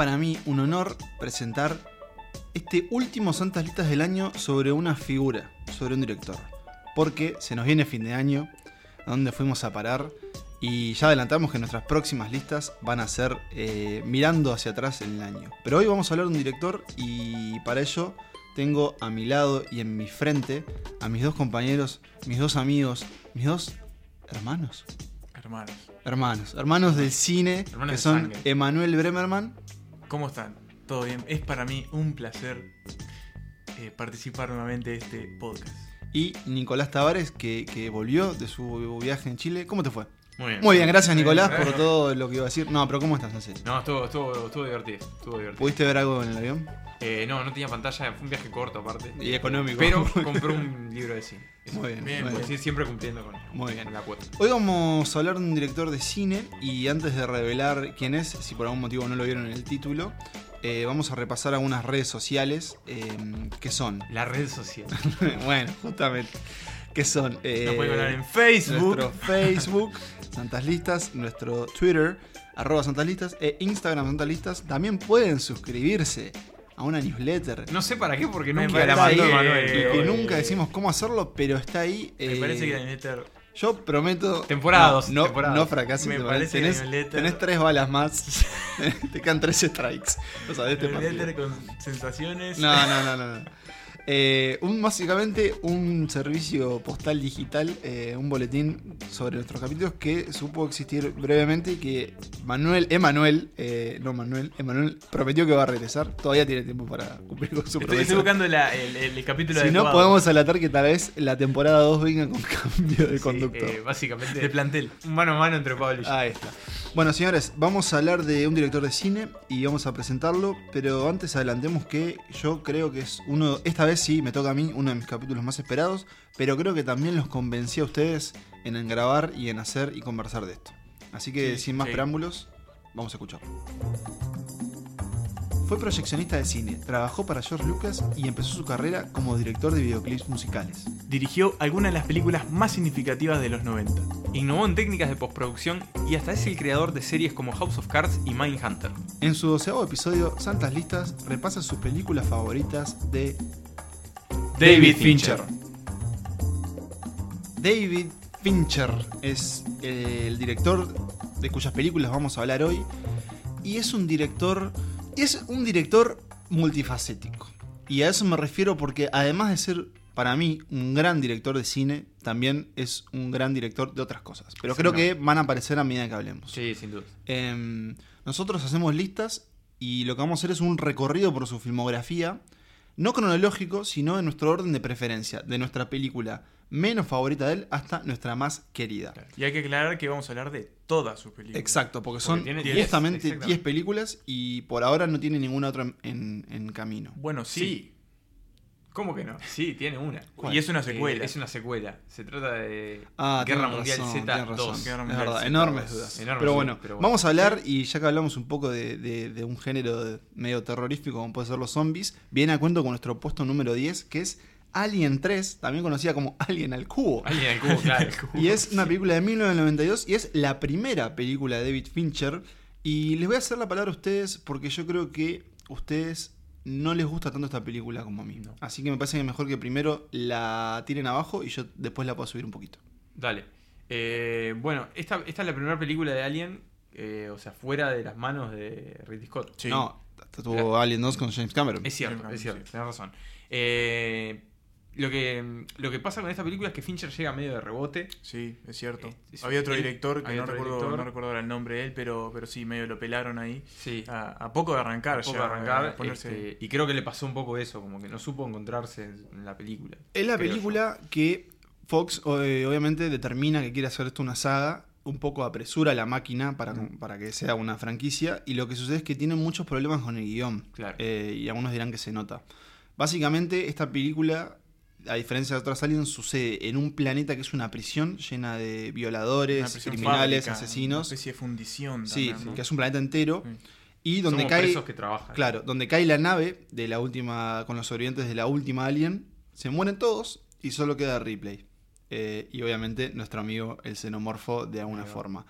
para mí un honor presentar este último Santas Listas del año sobre una figura, sobre un director. Porque se nos viene fin de año, a donde fuimos a parar, y ya adelantamos que nuestras próximas listas van a ser eh, mirando hacia atrás en el año. Pero hoy vamos a hablar de un director y para ello tengo a mi lado y en mi frente a mis dos compañeros, mis dos amigos, mis dos hermanos. Hermanos. Hermanos, hermanos del cine, Hermanos que son. Emanuel Bremerman ¿Cómo están? ¿Todo bien? Es para mí un placer eh, participar nuevamente de este podcast. y Nicolás Tavares, que, que volvió de su viaje en Chile. ¿Cómo te fue? Muy bien. Muy bien, gracias Nicolás bien. por todo lo que iba a decir. No, pero ¿cómo estás serio? No, estuvo, estuvo, estuvo divertido. Estuvo divertido. ¿Pudiste ver algo en el avión? Eh, no, no tenía pantalla, fue un viaje corto aparte. Y económico. Pero compré un libro de cine. Muy bien, Bien, muy Pues bien. sí, siempre cumpliendo con, Muy bien. con la cuota. Hoy vamos a hablar de un director de cine y antes de revelar quién es, si por algún motivo no lo vieron en el título, eh, vamos a repasar algunas redes sociales eh, que son, La red social. bueno, justamente, que son eh, Nos pueden hablar en Facebook. nuestro Facebook, Santas Listas, nuestro Twitter, arroba Santas Listas, e Instagram Santas Listas. También pueden suscribirse a una newsletter. No sé para qué, porque Me nunca la mandó Emanuel. y eh, nunca decimos cómo hacerlo, pero está ahí. Me eh, parece que la newsletter Yo prometo. Temporada no, temporada no fracases. Me parece que la newsletter- tenés tres balas más. te quedan tres strikes. O sea, de este newsletter con sensaciones. No, no, no, no. no. Eh, un, básicamente un servicio postal digital, eh, un boletín sobre nuestros capítulos que supo existir brevemente y que Manuel, Emanuel, eh, no Manuel, Emanuel prometió que va a regresar. Todavía tiene tiempo para cumplir con su promesa. estoy buscando la- el, el- el capítulo si no, podemos alatar que tal vez la temporada 2 venga con cambio de sí, conductor. eh, básicamente, de plantel. mano a mano entre Pablo y yo. Ahí está. Bueno, señores, vamos a hablar de un director de cine y vamos a presentarlo, pero antes adelantemos que yo creo que es uno, esta vez sí, me toca a mí, uno de mis capítulos más esperados, pero creo que también los convencí a ustedes en, grabar y en hacer y conversar de esto. Así que Sí, sin más sí. preámbulos, vamos a escucharlo. Fue proyeccionista de cine, trabajó para George Lucas y empezó su carrera como director de videoclips musicales. Dirigió algunas de las películas más significativas de los 90. Innovó en técnicas de postproducción y hasta es el creador de series como House of Cards y Mindhunter. En su doceavo episodio, Santas Listas repasa sus películas favoritas de David Fincher. David Fincher es eh, el director de cuyas películas vamos a hablar hoy. Y es un director. Es un director multifacético. Y a eso me refiero porque además de ser para mí un gran director de cine, también es un gran director de otras cosas. Pero Sí, creo no. que van a aparecer a medida que hablemos. Sí, sin duda. Em, nosotros hacemos listas y lo que vamos a hacer es un recorrido por su filmografía, no cronológico, sino en nuestro orden de preferencia, de nuestra película menos favorita de él hasta nuestra más querida. Y hay que aclarar que vamos a hablar de todas sus películas. Exacto, porque son justamente 10 exactamente. películas y por ahora no tiene ninguna otra en, en- en camino. Bueno, sí. Sí. ¿Cómo que no? Sí, tiene una. ¿Cuál? Y es una Eh, secuela. es una secuela. Se trata de Ah, Guerra Mundial razón, Z tenés razón. 2. Guerra Mundial verdad, enormes dos. dudas. Enormes pero, dudas, bueno, pero bueno. vamos a hablar, y ya que hablamos un poco de, de- de un género de- medio terrorífico como puede ser los zombies, viene a cuento con nuestro puesto número 10, que es Alien 3, también conocida como Alien al Cubo. Alguien al cubo, claro. Y es una película de 1992 y es la primera película de David Fincher. Y les voy a hacer la palabra a ustedes porque yo creo que ustedes no les gusta tanto esta película como a mí. No. Así que me parece que mejor que primero la tiren abajo y yo después la puedo subir un poquito. Dale. Eh, bueno, esta, esta es la primera película de Alien, eh, o sea, fuera de las manos de Ridley Scott. Sí. No, hasta tuvo Alien 2 con James Cameron. Es cierto, es cierto, tenés razón. Eh, lo, que, lo que pasa con esta película es que Fincher llega medio de rebote. Sí, es cierto. Es- es- había otro él- director que había no otro recuerdo, director. no recuerdo ahora el nombre de él, pero, pero sí, medio lo pelaron ahí. Sí. A, a poco de arrancar, Un poco ya, de arrancar, a ponerse- este, y creo que le pasó un poco eso, como que no supo encontrarse en, la película. Es la película que Fox eh, obviamente determina que quiere hacer esto una saga, un poco apresura la máquina para, Mm. para que sea una franquicia y lo que sucede es que tienen muchos problemas con el guion Claro. eh, y algunos dirán que se nota. Básicamente esta película, a diferencia de otras aliens, sucede en un planeta que es una prisión llena de violadores, criminales, fábrica, Una asesinos. especie de fundición. Sí, también, ¿no? que es un planeta entero. Sí. Y donde Somos cae... presos que trabajan. Claro, donde cae la nave de la última, con los sobrevivientes de la última Alien, se mueren todos y solo queda Ripley. Eh, y obviamente nuestro amigo el xenomorfo de alguna forma.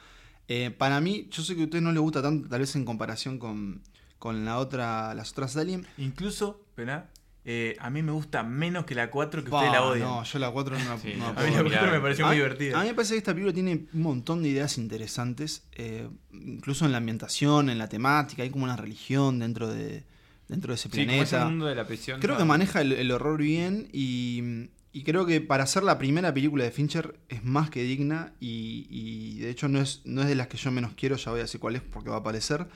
Eh, para mí, yo sé que a ustedes no les gusta tanto, tal vez en comparación con, con la otra, las otras Alien. Incluso, espera, eh, a mí me gusta menos que la 4 que Bah, ustedes la odian. No, yo la 4 no la, Sí, no la no, a mí la ver. 4 me pareció A muy mí- divertida. A mí me parece que esta película tiene un montón de ideas interesantes, eh, incluso en la ambientación, en la temática, hay como una religión dentro de, dentro de ese Sí, como planeta. ese mundo de la prisión. Creo que maneja el, el horror bien y, y creo que para ser la primera película de Fincher es más que digna y, y de hecho no es, no es de las que yo menos quiero, ya voy a decir cuál es porque va a aparecer.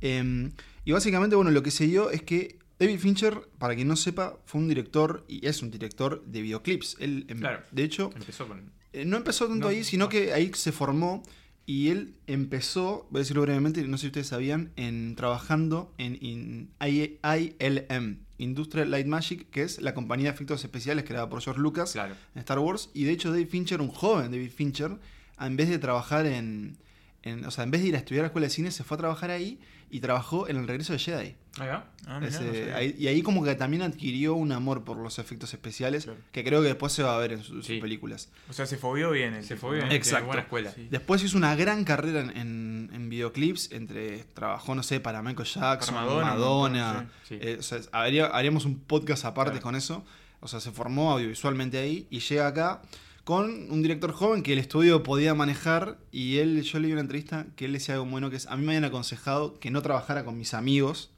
Eh, y básicamente, bueno, lo que se dio es que David Fincher, para quien no sepa, fue un director y es un director de videoclips. Él, em, Claro. de hecho, Empezó con. eh, no empezó tanto No, ahí, sino no. que ahí se formó y él empezó, voy a decirlo brevemente, no sé si ustedes sabían, en trabajando en, en I- ILM, Industrial Light Magic, que es la compañía de efectos especiales creada por George Lucas Claro. en Star Wars. Y de hecho David Fincher, un joven David Fincher, en vez de trabajar en, en- o sea, en vez de ir a estudiar a la escuela de cine, se fue a trabajar ahí y trabajó en el regreso de Jedi. Ahí va. Ah, mirá, Ese- no ahí- y ahí como que también adquirió un amor por los efectos especiales, Claro. que creo que después se va a ver en su- sus Sí. películas. O sea, se fobió bien. el Se fue bien. Exacto. buena escuela. Sí. Después hizo una gran carrera en, en- en videoclips, entre trabajó, no sé, para Michael Jackson, Para Madonna, Sí. eh, o sea, haría- haríamos un podcast aparte Claro. con eso. O sea, se formó audiovisualmente ahí y llega acá con un director joven que el estudio podía manejar y él, yo leí una entrevista que él decía algo bueno que es, a mí me habían aconsejado que no trabajara con mis amigos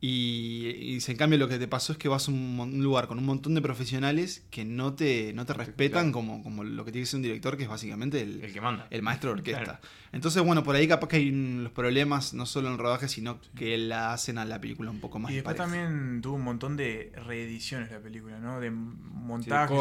y, y dice, en cambio lo que te pasó es que vas a un, un lugar con un montón de profesionales que no te, no te respetan Claro. como, como lo que tiene que ser un director que es básicamente el, El que manda. el maestro de orquesta. Claro. Entonces, bueno, por ahí capaz que hay los problemas, no solo en el rodaje, sino que la hacen a la película un poco más Y después pareja. también tuvo un montón de reediciones la película, ¿no? De montajes,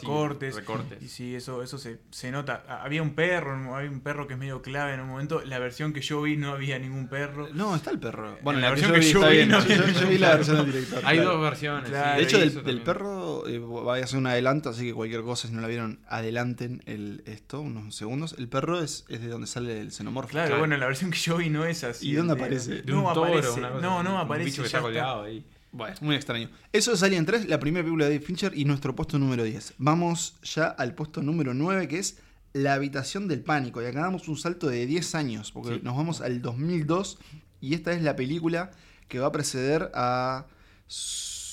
Sí, cortes, sí, recortes. Y sí, eso, eso se, se nota. Había un perro, había un perro que es medio clave en un momento. La versión que yo vi no había ningún perro. No, está el perro. En Bueno, la la, versión que que yo yo vi, no bien. había Yo, vi la versión del director. Hay claro. dos versiones. Claro, sí, De hecho, del, perro eh, voy a hacer un adelanto, así que cualquier cosa, si no la vieron, adelanten el, esto, unos segundos. El perro es, es de donde sale el xenomorfo. Claro, Claro. bueno, la versión que yo vi no es así. ¿Y dónde aparece? De un No toro, aparece. una cosa no, no un aparece. bicho que está está. colgado ahí. Bueno, muy extraño. Eso es Alien 3, la primera película de David Fincher y nuestro puesto número 10. Vamos ya al puesto número 9, que es La habitación del pánico. Y acá damos un salto de 10 años, porque Sí. nos vamos al 2002 y esta es la película que va a preceder a...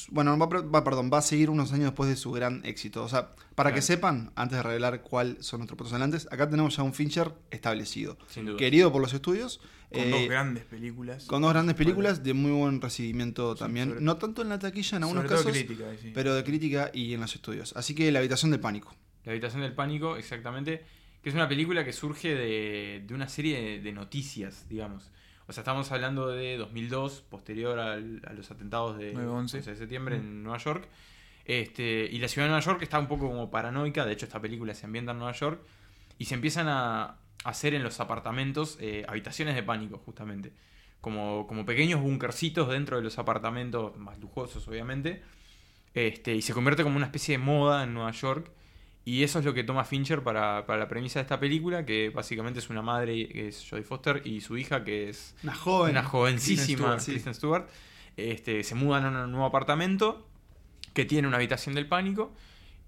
Bueno, va, va- perdón, va a seguir unos años después de su gran éxito. O sea, para que sepan, antes de revelar cuáles son nuestros puestos adelantes, acá tenemos ya un Fincher establecido. Sin duda. Querido por los estudios. Con eh, dos grandes películas. con dos grandes películas de muy buen recibimiento también. sobre- no tanto en la taquilla en algunos Sobre todo casos, crítica, sí. pero de crítica y en los estudios. Así que La habitación del pánico. La habitación del pánico, exactamente. Que es una película que surge de, de una serie de, de noticias, digamos. O sea, estamos hablando de 2002, posterior al- a los atentados de 9/11. 11 de septiembre en Nueva York. Este, y la ciudad de Nueva York está un poco como paranoica. De hecho, esta película se ambienta en Nueva York. Y se empiezan a hacer en los apartamentos eh, habitaciones de pánico, justamente. Como, como pequeños bunkercitos dentro de los apartamentos, más lujosos, obviamente. Este, y se convierte como una especie de moda en Nueva York. Y eso es lo que toma Fincher para, para la premisa de esta película, que básicamente es una madre que es Jodie Foster y su hija que es Una joven. una jovencísima Kristen Stewart, sí. Kristen Stewart. Este, se mudan a un nuevo apartamento que tiene una habitación del pánico.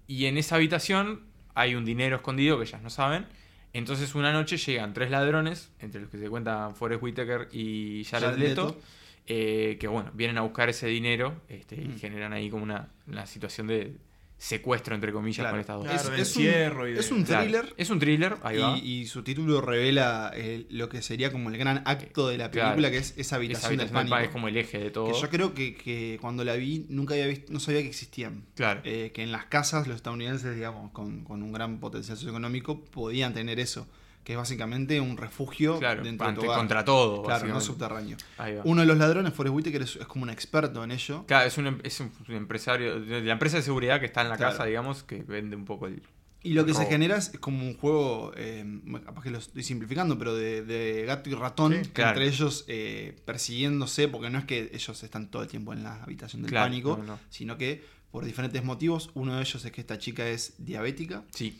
Y en esa habitación hay un dinero escondido que ellas no saben. Entonces una noche llegan tres ladrones, entre los que se cuentan Forrest Whitaker y Jared, Jared Leto, Leto. eh, que bueno, vienen a buscar ese dinero este, y Mm. generan ahí como una, una situación de secuestro, entre comillas, Claro. con estas dos. Claro, Es- es un- y de- es un Claro, thriller. Es un thriller, ahí va. Y, y su título revela eh, lo que sería como el gran acto de la película, Claro. que es esa Esa habitación, del habitación del pánico. pánico es como el eje de todo. Que yo creo que, que cuando la vi nunca había visto, no sabía que existían. Claro. Eh, que en las casas los estadounidenses, digamos, con, con un gran potencial socioeconómico, podían tener eso. Que es básicamente un refugio claro, dentro de tu hogar. contra todo. Claro, no subterráneo. Uno de los ladrones, Forrest Whitaker, es, es como un experto en ello. Claro, es un, em- es un empresario de la empresa de seguridad que está en la Claro. casa, digamos, que vende un poco el. Y lo que se genera es como un juego, eh, capaz que lo estoy simplificando, pero de, de gato y ratón, Sí, que claro. entre ellos eh, persiguiéndose, porque no es que ellos están todo el tiempo en la habitación del Claro, pánico, no, no. sino que por diferentes motivos, uno de ellos es que esta chica es diabética, Sí,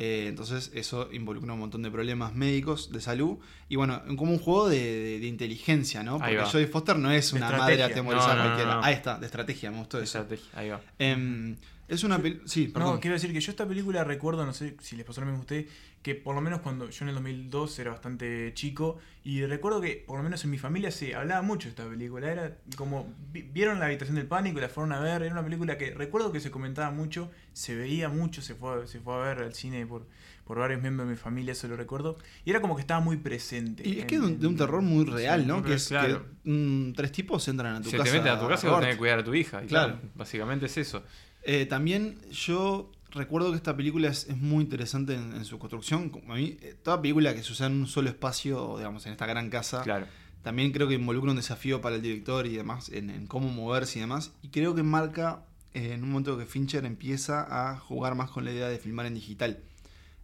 eh, entonces eso involucra un montón de problemas médicos, de salud, y bueno, como un juego de, de- de inteligencia, ¿no? Porque. Jodie Foster no es De una estrategia. madre atemorizada No, no, no, cualquiera. no. Ahí está, de estrategia, me gustó eso. estrategia, ahí va. Em, Es una pel- Sí, perdón. No, quiero decir que yo esta película recuerdo, no sé si les pasó lo mismo a ustedes, que por lo menos cuando yo en el 2002 era bastante chico y recuerdo que por lo menos en mi familia se hablaba mucho de esta película. Era como, vi- vieron la habitación del pánico y la fueron a ver. Era una película que recuerdo que se comentaba mucho, se veía mucho, se fue, a- se fue a ver al cine por, por varios miembros de mi familia, eso lo recuerdo. Y era como que estaba muy presente. Y es en- que es de un, de un terror muy real, Sí, ¿no? que es claro. que mm, tres tipos entran a tu Se casa. te meten a tu casa y vos tenés que cuidar a tu hija. y Claro. claro, básicamente es eso. Eh, también yo recuerdo que esta película es, es muy interesante en, en su construcción. A mí, eh, toda película que sucede en un solo espacio, digamos, en esta gran casa, Claro. también creo que involucra un desafío para el director y demás, en, en cómo moverse y demás. Y creo que marca eh, en un momento que Fincher empieza a jugar más con la idea de filmar en digital.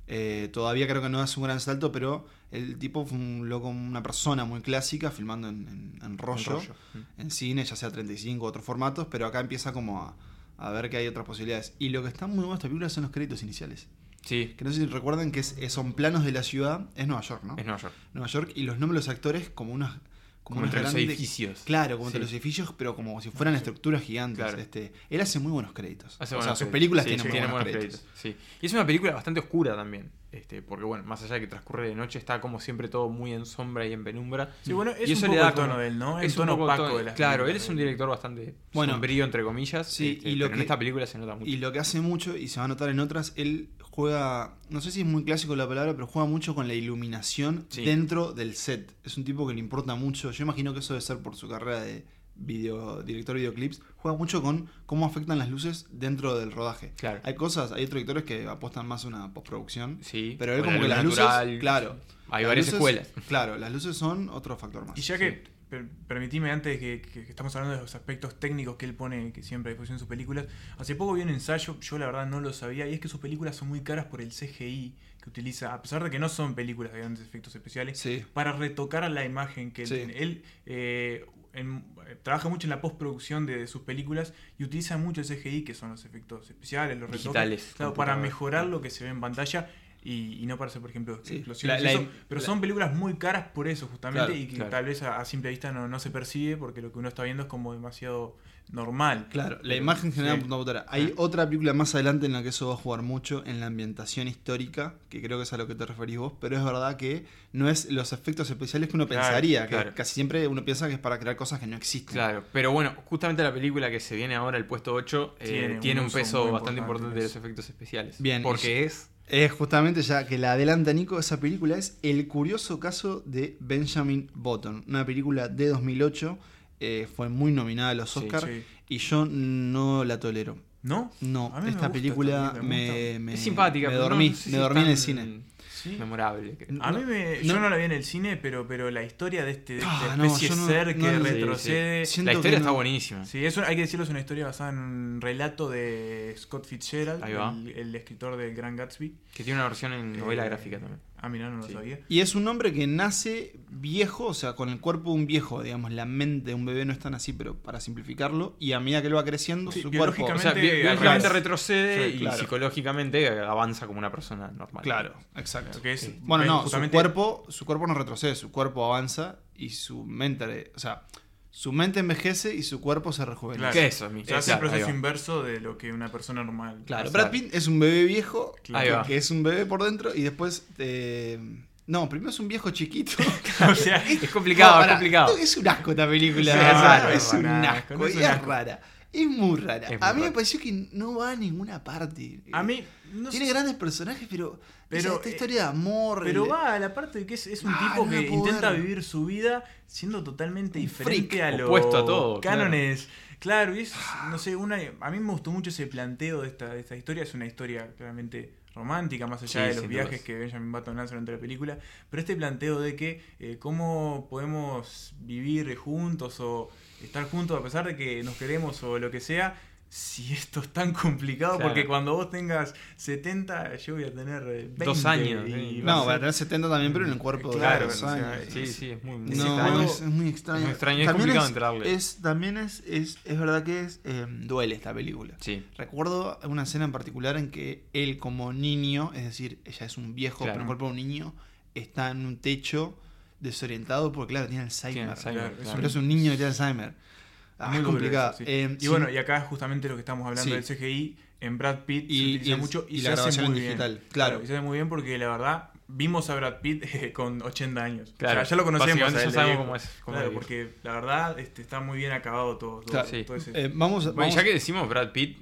Eh, todavía creo que no es un gran salto, pero el tipo fue un loco, una persona muy clásica, filmando en, en- en rollo, rollo. Mm. en cine, ya sea 35 u otros formatos, pero acá empieza como a, a ver que hay otras posibilidades. Y lo que está muy bueno de esta película son los créditos iniciales. Sí, Que no sé si recuerdan que es- son planos de la ciudad, es Nueva York, ¿no? es Nueva York. Nueva York y los nombres de los actores como unas Como unas entre los grandes- edificios. Claro, como entre los edificios, pero como si fueran estructuras gigantes. Claro. Este, él hace muy buenos créditos. Hace o buenos sea, sus créditos. películas Sí, tienen muy tienen buenos buenos créditos. Sí. Y es una película bastante oscura también. Este, porque bueno, más allá de que transcurre de noche, está como siempre todo muy en sombra y en penumbra. Sí, bueno, es Y un eso poco le da el tono como- de él, ¿no? Es el tono un poco opaco todo- de las Claro, él es un director bastante Bueno, sombrío, entre comillas. sí, este, y lo pero en que- esta película se nota mucho. Y lo que hace mucho, y se va a notar en otras, él juega, no sé si es muy clásico la palabra, pero juega mucho con la iluminación Sí. dentro del set. Es un tipo que le importa mucho. Yo imagino que eso debe ser por su carrera de video, director de videoclips. Juega mucho con cómo afectan las luces dentro del rodaje. Claro. Hay cosas, hay otros directores que apostan más a una postproducción. Sí, Pero él como la que las luz luces, natural, claro. Hay varias luces- escuelas. Claro, las luces son otro factor más. Y ya que, per- permitime antes que, que- que estamos hablando de los aspectos técnicos que él pone, que siempre a disposición en sus películas, hace poco vi un ensayo, yo la verdad no lo sabía, y es que sus películas son muy caras por el CGI que utiliza, a pesar de que no son películas de grandes efectos especiales, Sí. para retocar a la imagen que él Sí. tiene. Él eh, en- eh, trabaja mucho en la postproducción de, de sus películas y utiliza mucho el CGI, que son los efectos especiales, los retoques, claro, para mejorar lo que se ve en pantalla. Y, y no para hacer, por ejemplo, Sí. explosiones. La- y la- eso, pero la- son películas muy caras por eso, justamente, Claro, y que claro. tal vez a, a simple vista no, no se percibe porque lo que uno está viendo es como demasiado normal. Claro, la imagen generada sí. por computadora. Hay Ah. otra película más adelante en la que eso va a jugar mucho, en la ambientación histórica, que creo que es a lo que te referís vos, pero es verdad que no es los efectos especiales que uno Claro, pensaría, que casi siempre uno piensa que es para crear cosas que no existen. Claro, pero bueno, justamente la película que se viene ahora, el puesto 8, eh, Tiene un peso bastante importante importante de los efectos especiales. Bien, Porque es. Es justamente ya que la adelanta Nico, esa película es El curioso caso de Benjamin Button, una película de 2008, eh, fue muy nominada a los Sí, Oscars Sí. y yo no la tolero. ¿No? No, A mí me esta película me, me me- es simpática, me no- dormí, no sé si me dormí en el cine. Sí. Memorable. creo. A No, mí me, no. yo no la vi en el cine, pero, pero la historia de este de esta Ah, especie no- ser no que retrocede. La historia no- está buenísima. Sí, eso hay que decirlo, es una historia basada en un relato de Scott Fitzgerald, el, el escritor del Gran Gatsby. Que tiene una versión en novela Eh, gráfica también. Ah, mira, no lo Sí. sabía. Y es un hombre que nace viejo, o sea, con el cuerpo de un viejo, digamos, la mente de un bebé no es tan así, pero para simplificarlo, y a medida que él va creciendo, Sí, su cuerpo... O sea, biológicamente retrocede Sí, y psicológicamente avanza como una persona normal. Claro, exacto. Que es, Sí. Bueno, no, justamente- su cuerpo, su cuerpo no retrocede, su cuerpo avanza y su mente, o sea, su mente envejece y su cuerpo se rejuvenece. Claro. ¿Qué es eso? mi- Se hace Claro, el proceso ahí va. inverso de lo que una persona normal. Claro. Brad Pitt es un bebé viejo, Ahí que, va. que es un bebé por dentro, y después... eh, no, primero es un viejo chiquito. o sea, Es complicado, No, es pará, complicado. Es un asco esta película. Sí, es, raro, es un raro, asco. no es y un es asco. rara. Es muy rara. Es a mí me pareció que no va a ninguna parte. a mí. no Tiene sé, grandes personajes, pero. Pero, esta eh, historia de amor. Pero el- va a la parte de que es, es un Ah, tipo no que intenta vivir su vida siendo totalmente Un diferente freak, a los opuesto a todo, cánones. Claro, y es, no sé, una, a mí me gustó mucho ese planteo de esta, de esta historia. Es una historia claramente romántica, más allá Sí, de los viajes dudas. que Benjamin Button hace durante la película. Pero este planteo de que eh, cómo podemos vivir juntos o estar juntos a pesar de que nos queremos o lo que sea. Si esto es tan complicado, Claro. porque cuando vos tengas 70, yo voy a tener eh, 20. Dos años, y sí. va a No, ser- para tener 70 también, pero en el cuerpo de Claro, dos o sea, años. Sí, sí, es muy, muy Ese No, juego- es, es muy extraño. es muy extraño, es También complicado entrarle. es- también es, es, es verdad que es eh, duele esta película. Sí. Recuerdo una escena en particular en que él como niño, es decir, ella es un viejo, Claro. pero el cuerpo de un niño, está en un techo desorientado porque claro, tiene Tiene Alzheimer. Alzheimer, Claro, claro. Pero es un niño que tiene Alzheimer. Ah, Muy es eso, sí. Eh, y sí, bueno, y acá justamente lo que estamos hablando Sí. del CGI, en Brad Pitt Y- se utiliza y el- mucho y, y se la hace muy digital, bien. claro. Y se hace muy bien porque la verdad vimos a Brad Pitt eh, con 80 años. Claro, O sea, ya lo conocemos. ya sabemos cómo es, cómo claro, es viejo. porque la verdad este, está muy bien acabado todo. todo, Claro, sí. todo ese- eh, vamos, Bueno, vamos- ya que decimos Brad Pitt,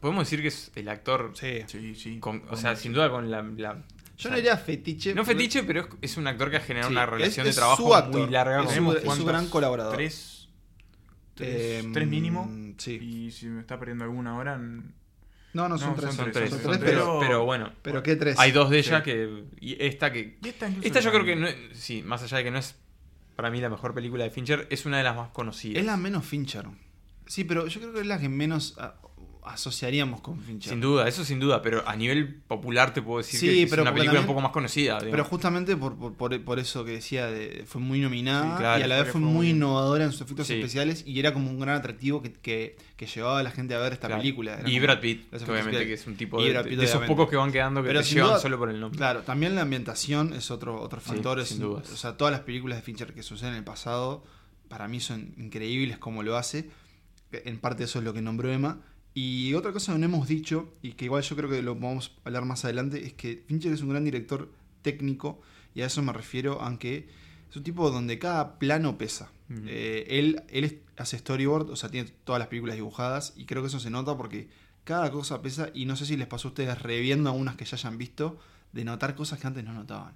podemos decir que es el actor. Sí. sí, sí. con- o sea, sin duda con la. la- Yo o no diría fetiche. No fetiche, pero es, es un actor que ha generado Sí, una es- relación es de trabajo su actor. muy larga. Es con- su- es su gran colaborador. Tres, tres, Eh, tres mínimo. Sí. Y si me está perdiendo alguna ahora. No, no, son No, tres. son Son tres, tres, son son tres, tres, pero, pero, bueno. pero ¿qué tres? Hay dos de ellas Sí. que. Y esta que. Y esta Esta yo creo que no es- Sí, más allá de que no es para mí la mejor película de Fincher, es una de las más conocidas. Es la menos Fincher. Sí, pero yo creo que es la que menos ah, asociaríamos con Fincher. Sin duda, eso sin duda, pero a nivel popular te puedo decir Sí, que es pero una porque película también- un poco más conocida. digamos. Pero justamente por, por, por- eso que decía, de- fue muy nominada Sí, claro, y a la vez fue muy innovadora en sus efectos Sí. especiales y era como un gran atractivo que, que, que llevaba a la gente a ver esta Claro. película. Era Y Brad Pitt, obviamente que es un tipo de, Brad Pitt, de esos pocos que van quedando que Pero te llevan duda- solo por el nombre. Claro, también la ambientación es otro, otro factor. es- sin dudas. O sea, todas las películas de Fincher que suceden en el pasado, para mí son increíbles como lo hace. En parte eso es lo que nombró Emma. Y otra cosa que no hemos dicho, y que igual yo creo que lo vamos a hablar más adelante, es que Fincher es un gran director técnico, y a eso me refiero, aunque es un tipo donde cada plano pesa. Eh, él, él hace storyboard, o sea, tiene todas las películas dibujadas, y creo que eso se nota porque cada cosa pesa, y no sé si les pasó a ustedes reviendo algunas que ya hayan visto, de notar cosas que antes no notaban.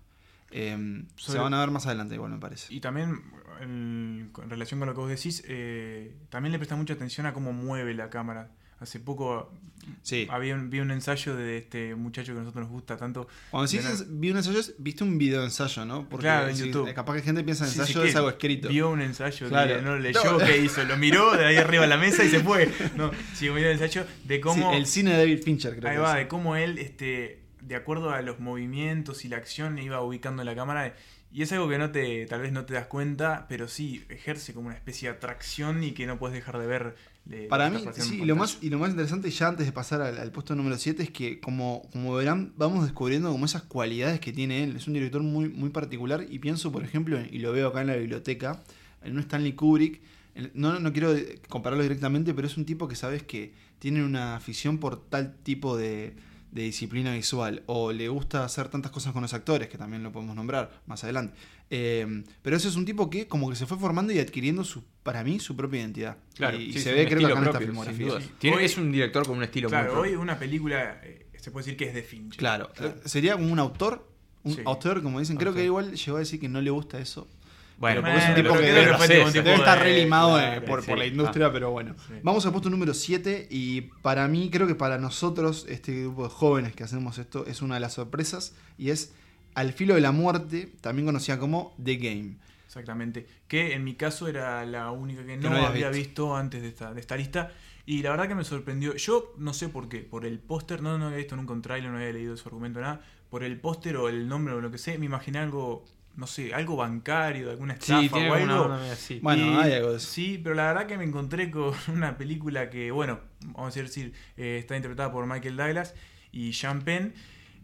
Eh, se van a ver más adelante, igual me parece. Y también, en, en relación con lo que vos decís, eh, también le presta mucha atención a cómo mueve la cámara. Hace poco Sí. había un, vi un ensayo de este muchacho que a nosotros nos gusta tanto. Cuando decís de ens- vi un ensayo, viste un video ensayo, ¿no? Porque Claro, en si- YouTube. capaz que gente piensa en Sí, ensayo sí, es que algo escrito. Vio un ensayo, Claro. que no lo leyó, No. ¿qué hizo? Lo miró de ahí arriba a la mesa y se fue. No, siguió viendo el ensayo de cómo. Sí, el cine de David Fincher, creo Ahí que va, es. de cómo él, este, de acuerdo a los movimientos y la acción, iba ubicando la cámara. Y es algo que no te, tal vez no te das cuenta, pero sí ejerce como una especie de atracción y que no puedes dejar de ver. De- Para mí, sí, y lo, más, y lo más interesante, ya antes de pasar al, al puesto número 7, es que, como, como verán, vamos descubriendo como esas cualidades que tiene él. Es un director muy, muy particular, y pienso, por ejemplo, y lo veo acá en la biblioteca, en un Stanley Kubrick. No, no quiero compararlo directamente, pero es un tipo que sabes que tiene una afición por tal tipo de, de disciplina visual, o le gusta hacer tantas cosas con los actores, que también lo podemos nombrar más adelante. Eh, pero ese es un tipo que como que se fue formando y adquiriendo, su, para mí, su propia identidad. Claro, y, sí, se ve, creo que acá en esta propio, filmografía. Sí. Tiene- Hoy- es un director con un estilo muy Claro, propio. hoy una película eh, se puede decir que es de Fincher. Claro, Claro. sería como un autor, un Sí. autor, como dicen. Creo que igual llegó a decir que no le gusta eso. Bueno, porque es un tipo que debe, tipo debe estar de- relimado eh, claro, por, sí. por la industria, pero bueno. Sí. Vamos al puesto número 7 y para mí, creo que para nosotros, este grupo de jóvenes que hacemos esto, es una de las sorpresas y es Al filo de la muerte, también conocida como The Game. Exactamente. Que en mi caso era la única que no, había visto. visto. antes de esta, de esta lista. Y la verdad que me sorprendió. Yo no sé por qué. Por el póster, no, no había visto nunca un trailer, no había leído su argumento, nada. Por el póster o el nombre o lo que sé, me imaginé algo, no sé, algo bancario, de alguna estafa sí, tiene o algo. una así. Bueno, Y- hay algo de eso. Sí, pero la verdad que me encontré con una película que, bueno, vamos a decir, eh, está interpretada por Michael Douglas y Sean Penn.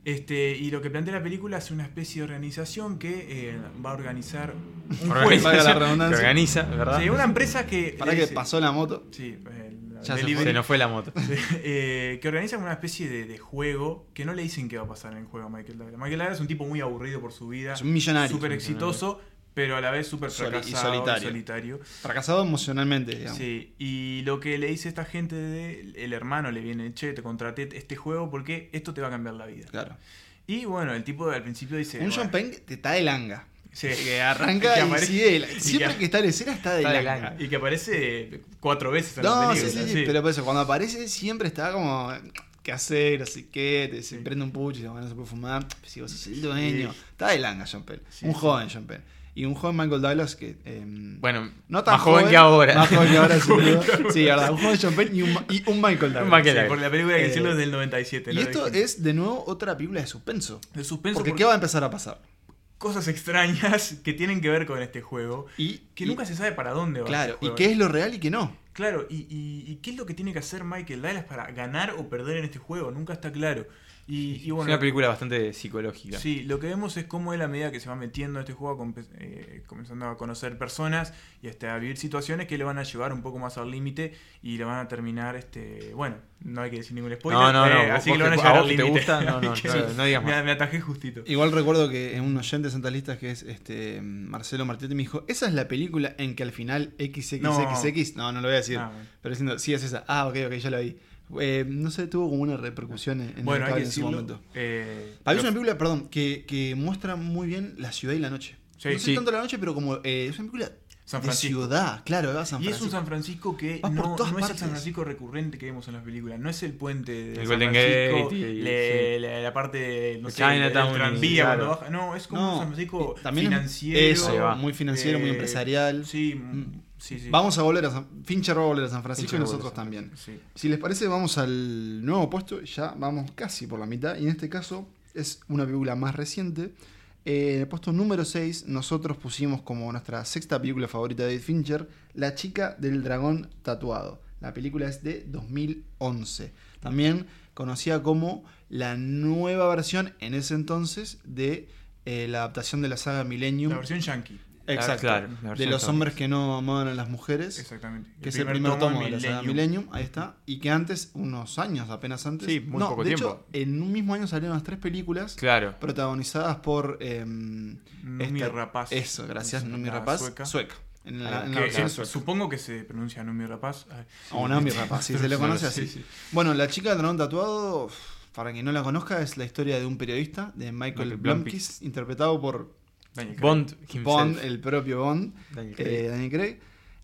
Este, y lo que plantea la película es una especie de organización que eh, va a organizar un Valga juez. la redundancia. que organiza, ¿verdad? Sí, una empresa que. Para que dice- pasó la moto. Sí, el Ya se delivery. Se nos fue la moto. Eh, que organiza una especie de, de juego que no le dicen qué va a pasar en el juego a Michael Douglas. Michael Douglas es un tipo muy aburrido por su vida, Es un millonario. súper exitoso, pero a la vez súper Soli- y fracasado y solitario. solitario. Fracasado emocionalmente, digamos. Sí, y lo que le dice esta gente, de, el hermano le viene, che, te contraté este juego porque esto te va a cambiar la vida. Claro. Y bueno, el tipo al principio dice... Un bueno, John Penn te está de langa. Sí, Que arranca que y de la- Siempre que- que está en escena está de Está langa. Y que aparece cuatro veces en la No, sí, película. sí, sí, pero por eso, cuando aparece siempre está como, ¿qué hacer? Así que, te, se Sí. prende un pucho y bueno, no se puede fumar. Si vos sos el dueño. Está de langa John. Sí, un sí. joven John Penn. Y un joven Michael Douglas que... eh, Bueno, no tan más joven, que ahora. Más joven que ahora, duda. Sí, verdad. Un joven John Penn y un, y un Michael Douglas. Un Michael Sí, Douglas. porque la película que Eh, decirlo es del 97. Y ¿no? esto es, de nuevo, otra película de suspenso. de suspenso Porque, porque ¿qué va a empezar a pasar? Cosas extrañas que tienen que ver con este juego. Y, Que y- nunca se sabe para dónde va. Claro, este y juego. qué es lo real y qué no. Claro, y, y- y qué es lo que tiene que hacer Michael Douglas para ganar o perder en este juego? Nunca está claro. Y, y es bueno, una película bastante psicológica. Sí, lo que vemos es cómo él a medida que se va metiendo en este juego, eh, comenzando a conocer personas y hasta a vivir situaciones que le van a llevar un poco más al límite y le van a terminar, este bueno, no hay que decir ningún spoiler, No, no, no, eh, vos- así que lo van a llevar a al que te límite. gusta, no, no, no, no digas me, más. me atajé justito. Igual recuerdo que un oyente de Santas Listas que es este Marcelo Martietti me dijo, esa es la película en que al final XXXX, no, no, lo voy a decir, bueno. pero diciendo, sí es esa, ah, ok, ok, ya la vi. Eh, no sé, tuvo como una repercusión en, en Bueno, el hay que en su momento. eh, Para mí es una película, perdón, que, que muestra muy bien la ciudad y la noche. Sí, no sé sí. tanto la noche, pero como eh, es una película San de Francisco. ciudad, claro, va a San Y es un Francisco. San Francisco que no, no es el. San Francisco recurrente que vemos en las películas. No es el puente de El San Golden Francisco, Gate le- sí. la, la parte de, no El sé, Chinatown y- tranvía claro. cuando baja. No, es como No, un San Francisco financiero. eso, muy financiero, muy eh, empresarial. Sí, Mm. Sí, sí. Vamos a volver a San Fincher va a volver a San Francisco Fincher y nosotros también. Sí. Si les parece, vamos al nuevo puesto. Ya vamos casi por la mitad. Y en este caso es una película más reciente. Eh, en el puesto número 6, nosotros pusimos como nuestra sexta película favorita de David Fincher, La chica del dragón tatuado. La película es de 2011. También conocida como la nueva versión en ese entonces de eh, la adaptación de la saga Millennium. La versión yankee. Exacto. Claro, la de los hombres que no amaban a las mujeres Exactamente. que es el primer tomo de la saga Millennium, ahí está, y que antes, unos años apenas antes, Sí, muy no, poco de tiempo. hecho, en un mismo año salieron las tres películas Claro. protagonizadas por Numi esta- Rapaz. Eso, gracias, Es Numi la Rapaz, sueca. sueca. En la, Ah, en la que- eh, supongo que se pronuncia Numi Rapaz. Ay, O Rapaz, si se le conoce Sí, así. sí. Bueno, La chica del dragón tatuado, para quien no la conozca, es la historia de un periodista, de Michael Michael Blomkis, interpretado por. Bond himself. Bond, el propio Bond. Daniel Craig. eh, Daniel Craig,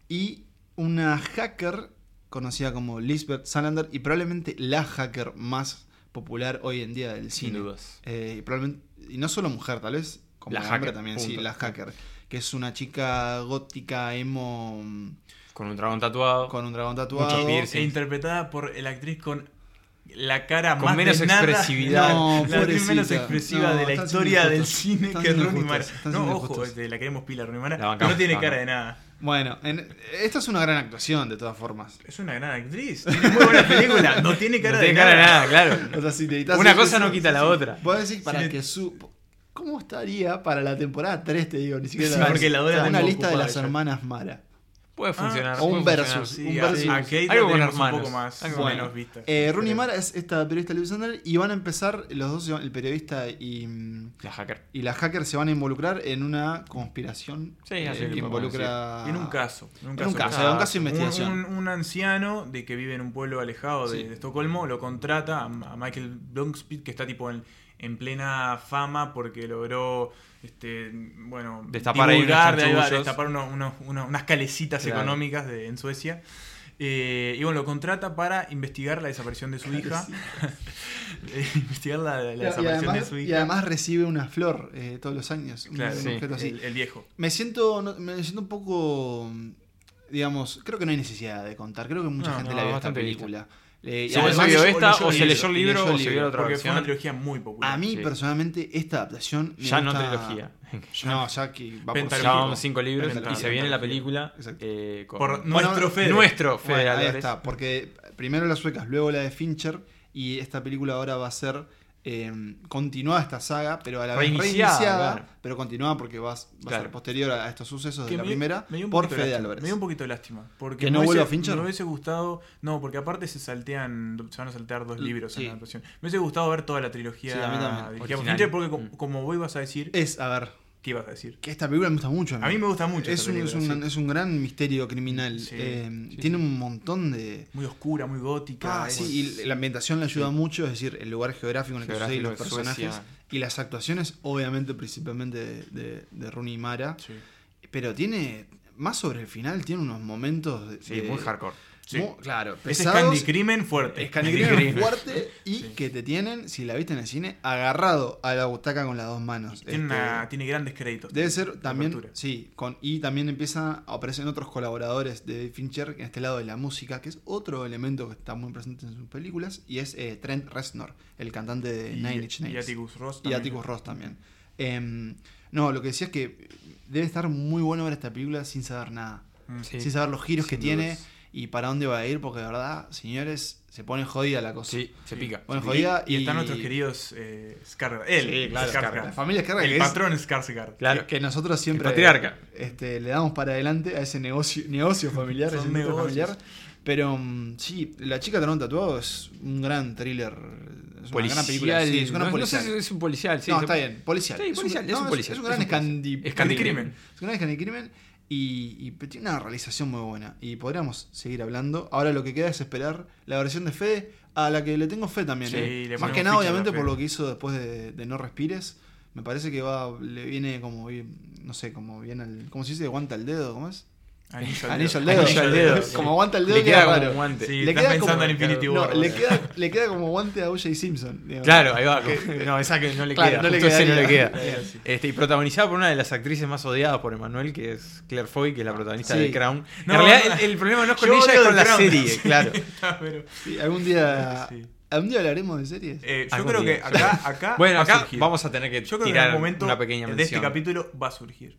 y una hacker conocida como Lisbeth Salander y probablemente la hacker más popular hoy en día del Sin cine. dudas. Eh, y, probablemente- y no solo mujer, tal vez como La hombre hacker, también, sí, la hacker, que es una chica gótica emo Con un dragón tatuado. con un dragón tatuado. E interpretada por la actriz con la cara Con más menos expresividad. No, la menos expresiva No, de la historia del cine que Rooney Mara. No, ojo, este, la queremos pila Rooney Mara. La bancamos, no tiene la cara de nada. Bueno, en- esta es una gran actuación de todas formas. Es una gran actriz. Tiene muy buena película. No tiene cara no de tiene cara de nada. nada, claro. O sea, si necesitas Una cosa no quita sí, la sí. otra. Voy a decir para Sí, que su. ¿Cómo estaría para la temporada 3, te digo? Ni siquiera Sí, la- porque la hora Una lista de las ya. hermanas Mara. Puede funcionar. Ah, o un puede versus. funcionar. un Sí, a- versus. a Kate Algo con hermanos. un poco más, Algo Bueno, menos vista. Eh, Rooney Mara es esta periodista de televisión y van a empezar, los dos, el periodista y, La hacker. y la hacker se van a involucrar en una conspiración Sí, eh, que involucra... En un caso. En un En un caso, un caso de Un- investigación. Un, un anciano de que vive en un pueblo alejado de, Sí. de Estocolmo lo contrata a, a Michael Blomspeed, que está tipo en, en plena fama porque logró este bueno Destapar ahí unos divulgar, de- destapar unos- unos- unos- unas calecitas Claro. económicas de- en Suecia. Eh, y bueno, lo contrata para investigar la desaparición de su hija. Eh, investigar la, la Y, y desaparición de su y hija. además recibe una flor eh, todos los años. Claro, un sí. objeto así. el, el viejo. Me siento, no- me siento un poco, digamos, creo que no hay necesidad de contar. Creo que mucha No, gente no, la vio esta película. Eh, Se vio esta, o se leyó el libro, o se vio la otra Porque fue una trilogía muy popular. A mí Sí. personalmente esta adaptación me Ya no trilogía. No, ya que va por. Ya vamos cinco libros y se viene la película Exacto. eh, con Por nuestro Fede. nuestro Fede Bueno, ahí está, porque primero las suecas, luego la de Fincher, y esta película ahora va a ser eh, continuada esta saga, pero a la vez Reiniciada, reiniciada, claro. pero continuada porque va, a- va a ser posterior a estos sucesos Que de la me- primera, me por de Fede lástima, Álvarez. Me dio un poquito de lástima. Porque ¿Que no vuelva hubiese- Fincher? Me hubiese gustado. No, porque aparte se saltean. Se van a saltear dos libros sí. en la adaptación. Me hubiese gustado ver toda la trilogía Sí, a Original. Fincher, porque co- Mm. como vos ibas a decir. Es, a ver, ¿Qué ibas a decir? que esta película me gusta mucho. A mí me gusta mucho. es, un, es, un, sí. es un gran misterio criminal. Sí, Eh, sí, tiene un montón de... Muy oscura, muy gótica. Ah, sí, y la ambientación le ayuda mucho, es decir, el lugar geográfico en el que sucede y los Geográfico personajes. Suecia. Y las actuaciones, obviamente, principalmente de, de, de Rooney Mara. Sí. Pero tiene, más sobre el final, tiene unos momentos de, Sí, de- muy hardcore. Sí. muy- claro, Ese es pesados. Candy Crimen fuerte. Es Candy Candy Crimen fuerte y Sí. que te tienen, si la viste en el cine, agarrado a la butaca con las dos manos. Tiene, Este, una- tiene grandes créditos. Debe ser también, apertura. sí, con, y también empieza a aparecer otros colaboradores de Fincher en este lado de la música, que es otro elemento que está muy presente en sus películas, y es eh, Trent Reznor, el cantante de Y, Nine Inch y Nails. Atticus Ross. Y también. Atticus Ross también. Em, no, lo que decía es que debe estar muy bueno ver esta película sin saber nada. Mm. Sí. Sin saber los giros que tiene. Y para dónde va a ir, porque de verdad, señores, se pone jodida la cosa. Sí, se pica. Pone Y- jodida y, y, están nuestros queridos eh, Skarsgård. Él, Sí, claro, Skarsgård. La familia Skarsgård, El que es- patrón Skarsgård. Claro. que nosotros siempre El patriarca. este, le damos para adelante a ese negocio, negocio familiar, ese negocio familiar. Pero mm, sí, La chica de tatuado es un gran thriller. Es una gran película. Policial. Sí, es una no, no policial. sé si es un policial. Sí, no, está bien, policial. Sí, policial, es un no, policial, Es un es gran un policial. escandi- Escandicrimen. Es un gran escandicrimen y, y tiene una realización muy buena. Y podríamos seguir hablando. Ahora lo que queda es esperar la versión de Fede, a la que le tengo fe también. Sí, ¿eh? le Más que nada, obviamente, por lo que hizo después de, de No Respires. Me parece que va le viene como no sé, como bien al. ¿Cómo se dice? ¿Aguanta el dedo? ¿Cómo es? Anillo al Anillo al dedo. Anillo al dedo. como aguanta el dedo. Le queda como raro. un guante. Sí, Le estás queda pensando como- en Infinity No, War. le queda, le queda como guante a O.J. Simpson. digamos. Claro, ahí va. No, esa que no le Claro, queda. no le no le queda. Este, y protagonizada por una de las actrices más odiadas por Emanuel, que es Claire Foy, que es la protagonista Sí. de Crown. No, en realidad, el, el problema no es con ella, es con la Crown. serie, claro. Pero- Sí, algún día. Sí. ¿Algún día hablaremos de series? Eh, yo creo día. que acá, acá Bueno, acá vamos a tener que Yo creo que en tirar algún momento una pequeña de este mención. capítulo va a surgir.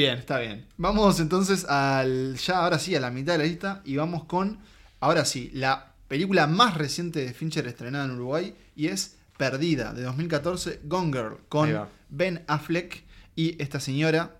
Bien, está bien. Vamos entonces al. Ya ahora sí, a la mitad de la lista. Y vamos con. Ahora sí, la película más reciente de Fincher estrenada en Uruguay. Y es Perdida, de 2014, Gone Girl. Con. Ben Affleck y esta señora.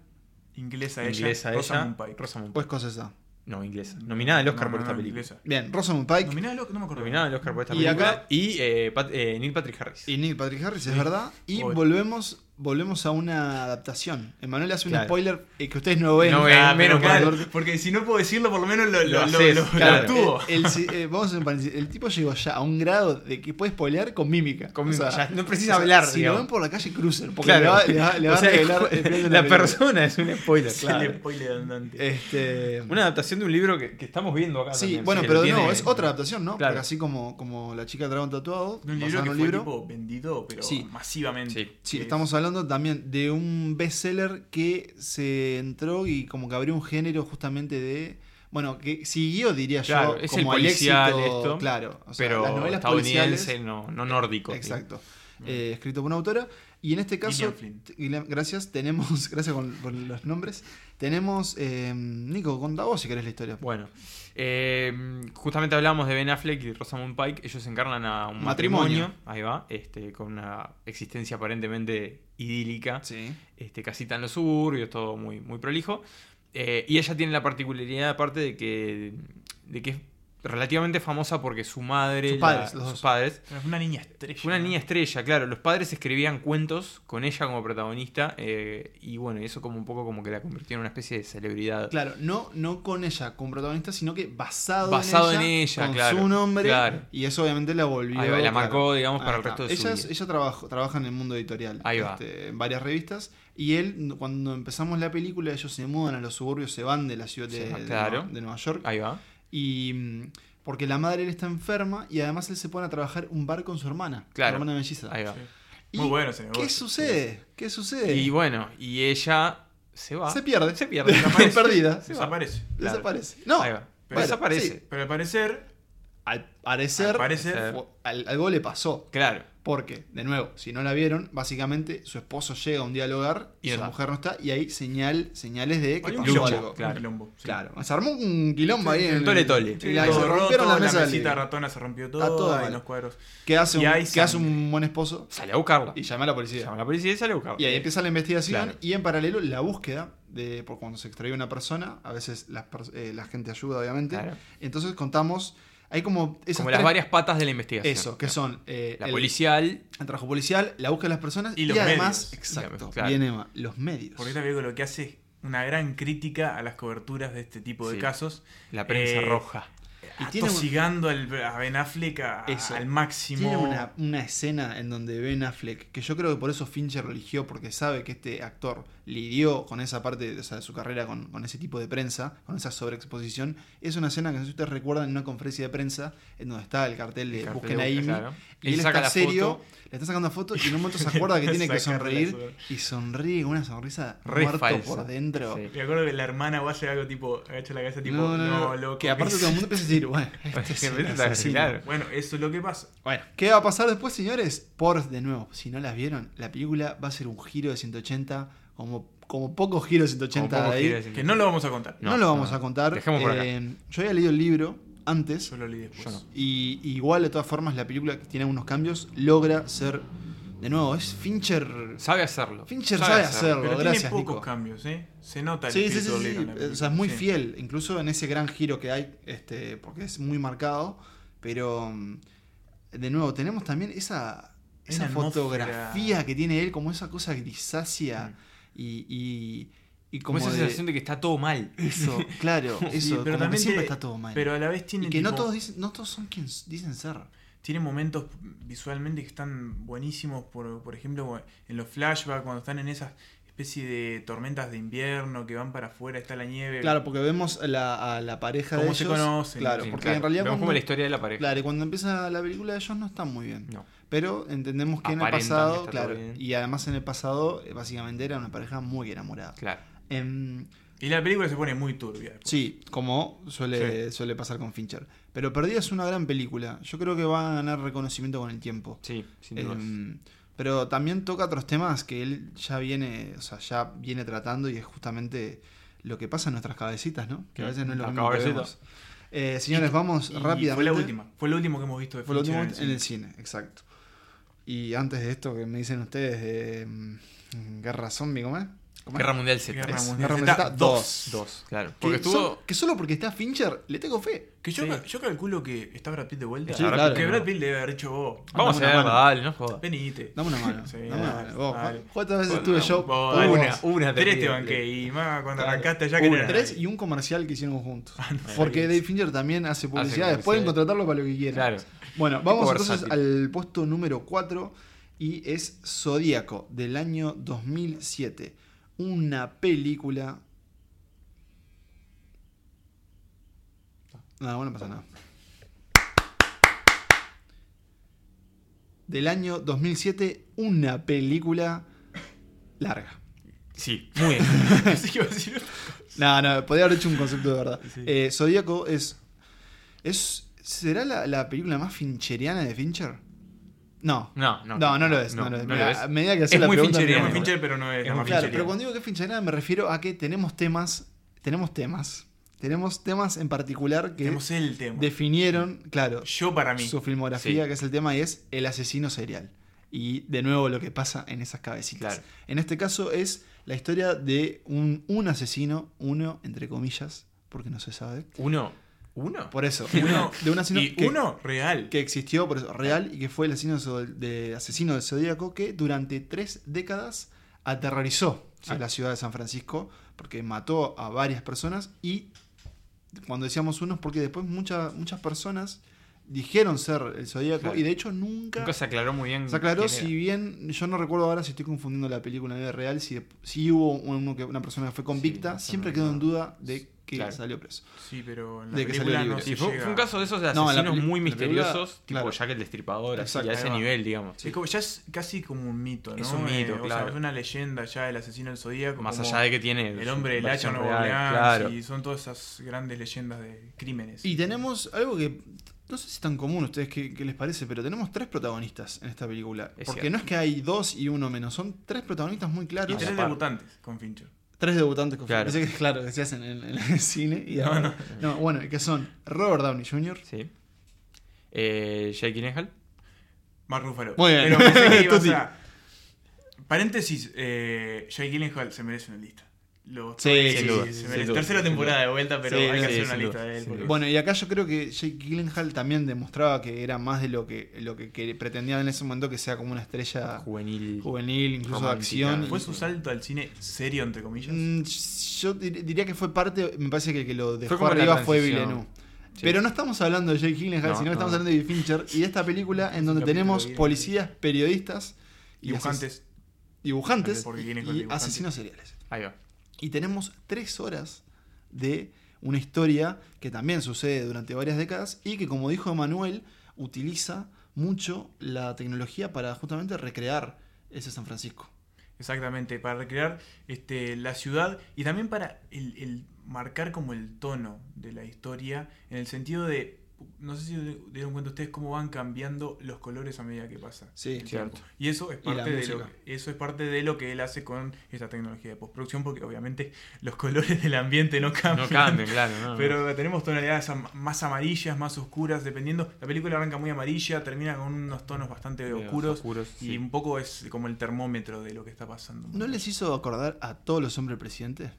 Inglesa ella, Inglesa Rosamund. Pike. Rosamund Pues cosa esa. No, inglesa. Nominada al Oscar No, por no, esta no, película. inglesa. Bien, Rosamund Pike Nominada al- no me acuerdo. Nominada al Oscar por esta Y película. acá- Y eh, Pat- eh, Neil Patrick Harris. y Neil Patrick Harris, es Sí. verdad. Y volvemos volvemos a una adaptación. Emanuel hace un spoiler eh, que ustedes no ven. No ven, Ah, menos claro, porque si no puedo decirlo, por lo menos lo, lo, Lo lo, haces, lo- lo claro. obtuvo. El, el- eh, vamos a hacer un paréntesis. El tipo llegó ya a un grado de que puede spoilear con mímica. Con O sea, mímica, ya no precisa o sea, hablar, Si digamos. lo ven por la calle, crucer. Porque Claro. le va, le va- le va a revelar es- el la persona es un spoiler, Es claro. el spoiler andante. Este, Una adaptación de un libro que, que estamos viendo acá. sí, también, bueno, pero lo no, tiene- es otra adaptación, ¿no? Claro. Porque así como, como La chica del dragón tatuado, De un libro que fue vendido, pero Sí. masivamente. Sí. Estamos es- hablando también de un bestseller que se entró y como que abrió un género justamente de. Bueno, que siguió, diría Claro, yo, es como el policial éxito, esto, Claro, o sea, pero las novelas estadounidense, policiales. no, no nórdico. Exacto. Eh, escrito por una autora. Y en este caso, gracias, tenemos, gracias con, con los nombres, tenemos, eh, Nico, contá vos si querés la historia. Bueno, eh, justamente hablamos de Ben Affleck y Rosamund Pike. Ellos encarnan a un Matrimonio. matrimonio, ahí va, este, con una existencia aparentemente idílica. Sí. este, casita en los suburbios, todo muy, muy prolijo. Eh, y ella tiene la particularidad, aparte, de que, de que relativamente famosa porque su madre, Sus la- padres, los sus dos. padres, Pero fue una niña estrella. una ¿no? niña estrella, claro. Los padres escribían cuentos con ella como protagonista eh, y bueno, y eso como un poco como que la convirtió en una especie de celebridad. Claro, no, no con ella como protagonista, sino que basado, Basado en en ella, ella, con claro, su nombre. claro. Y eso obviamente la volvió. Ahí va, la claro. marcó, digamos, para el resto de su ella, vida. Ella trabaja, trabaja en el mundo editorial. Ahí va. este, en varias revistas. Y él, cuando empezamos la película, ellos se mudan a los suburbios, se van de la ciudad de, Sí, de de Nueva York. Ahí va. Y mm, porque la madre él está enferma y además él se pone a trabajar un bar con su hermana. Claro. Su hermana melliza. Ahí va. Sí. ¿Y Muy bueno ese negocio. ¿Qué sucede? ¿Qué sucede? Y bueno, y ella se va. se pierde. Se pierde. Desaparece. perdida. Se. Desaparece. Claro. Desaparece. No. Ahí va. Pero desaparece. sí. Pero al parecer, Al parecer, Al parecer. fue- al- algo le pasó. Claro. Porque, de nuevo, si no la vieron, básicamente su esposo llega un día al hogar y su mujer no está y hay señal, señales de que hay un pasó algo. claro. Un quilombo, sí. Claro. Se armó un quilombo Sí, ahí sí, en un tole tole. y la- se rompieron roto, la la mesa. mesita del- ratona se rompió todo, mal. en los cuadros. que hace, un, que hace un buen esposo Sale a buscarla. y llama a la policía. Llama a la policía y sale a buscarla. Y ahí empieza la investigación Claro. y en paralelo la búsqueda de por cuando se extrae una persona, a veces pers- eh, la gente ayuda obviamente. Claro. Entonces contamos, hay como esas Como las tres- varias patas de la investigación. eso, que son eh, La el, policial. el trabajo policial, la búsqueda de las personas Y y, los además, medios. exacto, Claro. viene ma- los medios. Porque película lo que hace es una gran crítica a las coberturas de este tipo de Sí. casos. La prensa Eh, roja. Y tiene un- atosigando al- a Ben Affleck a- Eso. al máximo. Tiene una, una escena en donde Ben Affleck, que yo creo que por eso Fincher lo eligió, porque sabe que este actor lidió con esa parte o sea, de su carrera, con, con ese tipo de prensa, con esa sobreexposición. Es una escena que no sé si ustedes recuerdan en una conferencia de prensa, en donde está el cartel de El cartel Busquen a Amy. claro. Y Él él saca está serio, foto. le está sacando foto y en un momento se acuerda que tiene que sonreír y sonríe con una sonrisa Re muerto falsa. por dentro. Sí. Me acuerdo que la hermana va a hacer algo tipo, agacha la cabeza tipo, No, no, no, no, loco. que aparte ¿qué todo el es?". mundo empieza a decir, bueno, este es claro. Bueno, eso es lo que pasa. Bueno, ¿qué va a pasar después, señores? Por, de nuevo, si no las vieron, la película va a ser un giro de 180 como, como pocos giros 180 Como pocos ahí. giros. Que no lo vamos a contar. No, No, lo vamos no. a contar. Dejemos por acá. Eh, yo había leído el libro antes. Yo lo leí después. Yo no. Y igual, de todas formas, la película que tiene algunos cambios logra ser. De nuevo, es Fincher. Sabe hacerlo. Fincher sabe hacerlo. Pero gracias, tiene pocos Nico. cambios, ¿eh? Se nota el Sí, sí, O sea, es muy Sí. fiel, incluso en ese gran giro que hay, este, porque es muy marcado. Pero, mm, de nuevo, tenemos también esa, esa atmósfera. fotografía que tiene él, como esa cosa grisácea Mm. Y, y, y Como como esa de- sensación de que está todo mal. Eso, claro, Sí, eso, pero como que también siempre está todo mal. Pero a la vez tiene, y que no todos, dicen, no todos son quienes dicen ser. tiene momentos visualmente que están buenísimos, por, por ejemplo, en los flashbacks, cuando están en esas especie de tormentas de invierno que van para afuera, está la nieve. Claro, porque vemos a la, a la pareja de ellos. se conocen, Claro, sí, porque Claro, en realidad Vemos cuando, como la historia de la pareja. claro, y cuando empieza la película ellos no están muy bien. No. Pero entendemos que en el pasado, claro, y además en el pasado eh, básicamente era una pareja muy enamorada. Claro. Em, Y la película se pone muy turbia. después. sí, como suele, suele pasar con Fincher. Pero Perdida es una gran película. Yo creo que va a ganar reconocimiento con el tiempo. Sí, sin duda. Em, pero también toca otros temas que él ya viene, o sea, ya viene tratando y es justamente lo que pasa en nuestras cabecitas, ¿no? Que a veces no es lo mismo que vemos. Eh, señores, vamos Y rápidamente. Fue la última. Fue lo último que hemos visto de Fue lo Fincher último en el cine, exacto. Y antes de esto que me dicen ustedes de mm, Guerra Zombie, ¿cómo es? ¿Cómo es? Guerra Mundial Z. Guerra Es- Mundial Guerra Z Mundial Z dos. Dos, claro. Que, Porque estuvo. so- que solo porque está Fincher le tengo fe. Que yo, Sí. yo calculo que está Brad Pitt de vuelta. Sí, claro. Que Brad Pitt debe haber dicho vos. Vamos a ver, dale, no jodas. Venite. Dame una mano. Sí, dame una mano. Vos, dale. ¿Cuántas veces estuve yo? vos. Una, una Tres te banqué y más cuando arrancaste allá que Una. Tres y un comercial que hicieron juntos. Ah, no, Porque Dave. Fincher también hace publicidad. publicidad. Pueden contratarlo para lo que quieran. Claro. Bueno, vamos entonces versátil. al puesto número 4 y es Zodíaco del año 2007. Una película. No, bueno, no pasa nada. Del año 2007, una película larga. Sí, muy bien. No, no, podría haber hecho un concepto de verdad. Sí. Eh, Zodíaco es. es ¿Será la, la película más fincheriana de Fincher? No. No, no. No, no, lo es. No, lo es. no Mira, lo es. A medida que hace Es la muy pregunta, fincheriana. Es muy. Fincher, pero no es Es la más Claro, fincheriana. pero cuando digo que es fincheriana me refiero a que tenemos temas. Tenemos temas. Tenemos temas en particular que Tenemos el tema. definieron, claro, Yo para mí. su filmografía, Sí. que es el tema, y es el asesino serial. Y de nuevo lo que pasa en esas cabecitas. Claro. En este caso es la historia de un, un asesino, uno entre comillas, porque no se sabe. Uno. ¿Uno? Por eso, Uno. de un asesino Y que, uno real. que existió, por eso, real, y que fue el asesino, de, asesino del Zodíaco que durante tres décadas aterrorizó a Sí. la ciudad de San Francisco, porque mató a varias personas y cuando decíamos unos, porque después muchas muchas personas dijeron ser el Zodíaco Claro. y de hecho nunca, Nunca se aclaró muy bien. se aclaró si bien, yo no recuerdo ahora si estoy confundiendo la película en la vida real, si, si hubo uno que, una persona que fue convicta, siempre no quedó en duda de que Claro. salió preso. Sí, pero en la De que salió película libre. no fue, un caso de esos de No, asesinos muy película, misteriosos, claro. tipo Jack el Destripador, así, a ese va. nivel, digamos. Es como- ya es casi como un mito, ¿no? Es un mito, Eh, o sea, claro. es una leyenda ya el asesino del zodíaco. Más allá de que tiene. El hombre del hacha Orleans Claro. y son todas esas grandes leyendas de crímenes. Y tenemos algo que no sé si es tan común a ustedes qué, qué les parece, pero tenemos tres protagonistas en esta película. Es Porque cierto. no es que hay dos y uno menos, son tres protagonistas muy Y claros. tres la par. debutantes con Fincher. Tres debutantes que Claro. pensé que claro, que se hacen en, en el cine. Y No, bueno, que son Robert Downey Jr. Sí. Eh, Jake Gyllenhaal. Mark Ruffalo. Muy bien. Pero pensé que ibas Tuti. a... Paréntesis, eh, Jake Gyllenhaal se merece una lista. Lo- Sí, sí, duda, duda, Tercera temporada de vuelta, pero Sí, hay que sí, hacer una duda, lista de él. porque-. Bueno, y acá yo creo que Jake Gyllenhaal también demostraba que era más de lo que, lo que, que pretendía en ese momento que sea como una estrella Juvenil. juvenil, incluso de acción. ¿Fue su salto al cine serio, entre comillas? Mm, yo dir- diría que fue parte, me parece que el que lo dejó como la arriba fue. Villeneuve. Sí. Pero no estamos hablando de Jake Gyllenhaal, No, sino que estamos no. hablando de Fincher y de esta película en donde tenemos bien. policías, periodistas y Dibujantes. dibujantes y dibujante. asesinos seriales. Ahí va. Y tenemos tres horas de una historia que también sucede durante varias décadas y que, como dijo Emanuel, utiliza mucho la tecnología para justamente recrear ese San Francisco. Exactamente, para recrear este, la ciudad y también para el, el marcar como el tono de la historia, en el sentido de, no sé si dieron cuenta ustedes cómo van cambiando los colores a medida que pasa. Sí, el cierto. tiempo. Y eso es parte de lo música. eso es parte de lo que él hace con esta tecnología de postproducción, porque obviamente los colores del ambiente no cambian. No cambien, claro. no, no. Pero tenemos tonalidades más amarillas, más oscuras, dependiendo. La película arranca muy amarilla, termina con unos tonos bastante oscuros. oscuros, y sí. un poco es como el termómetro de lo que está pasando. ¿No les hizo acordar a todos los hombres presidentes?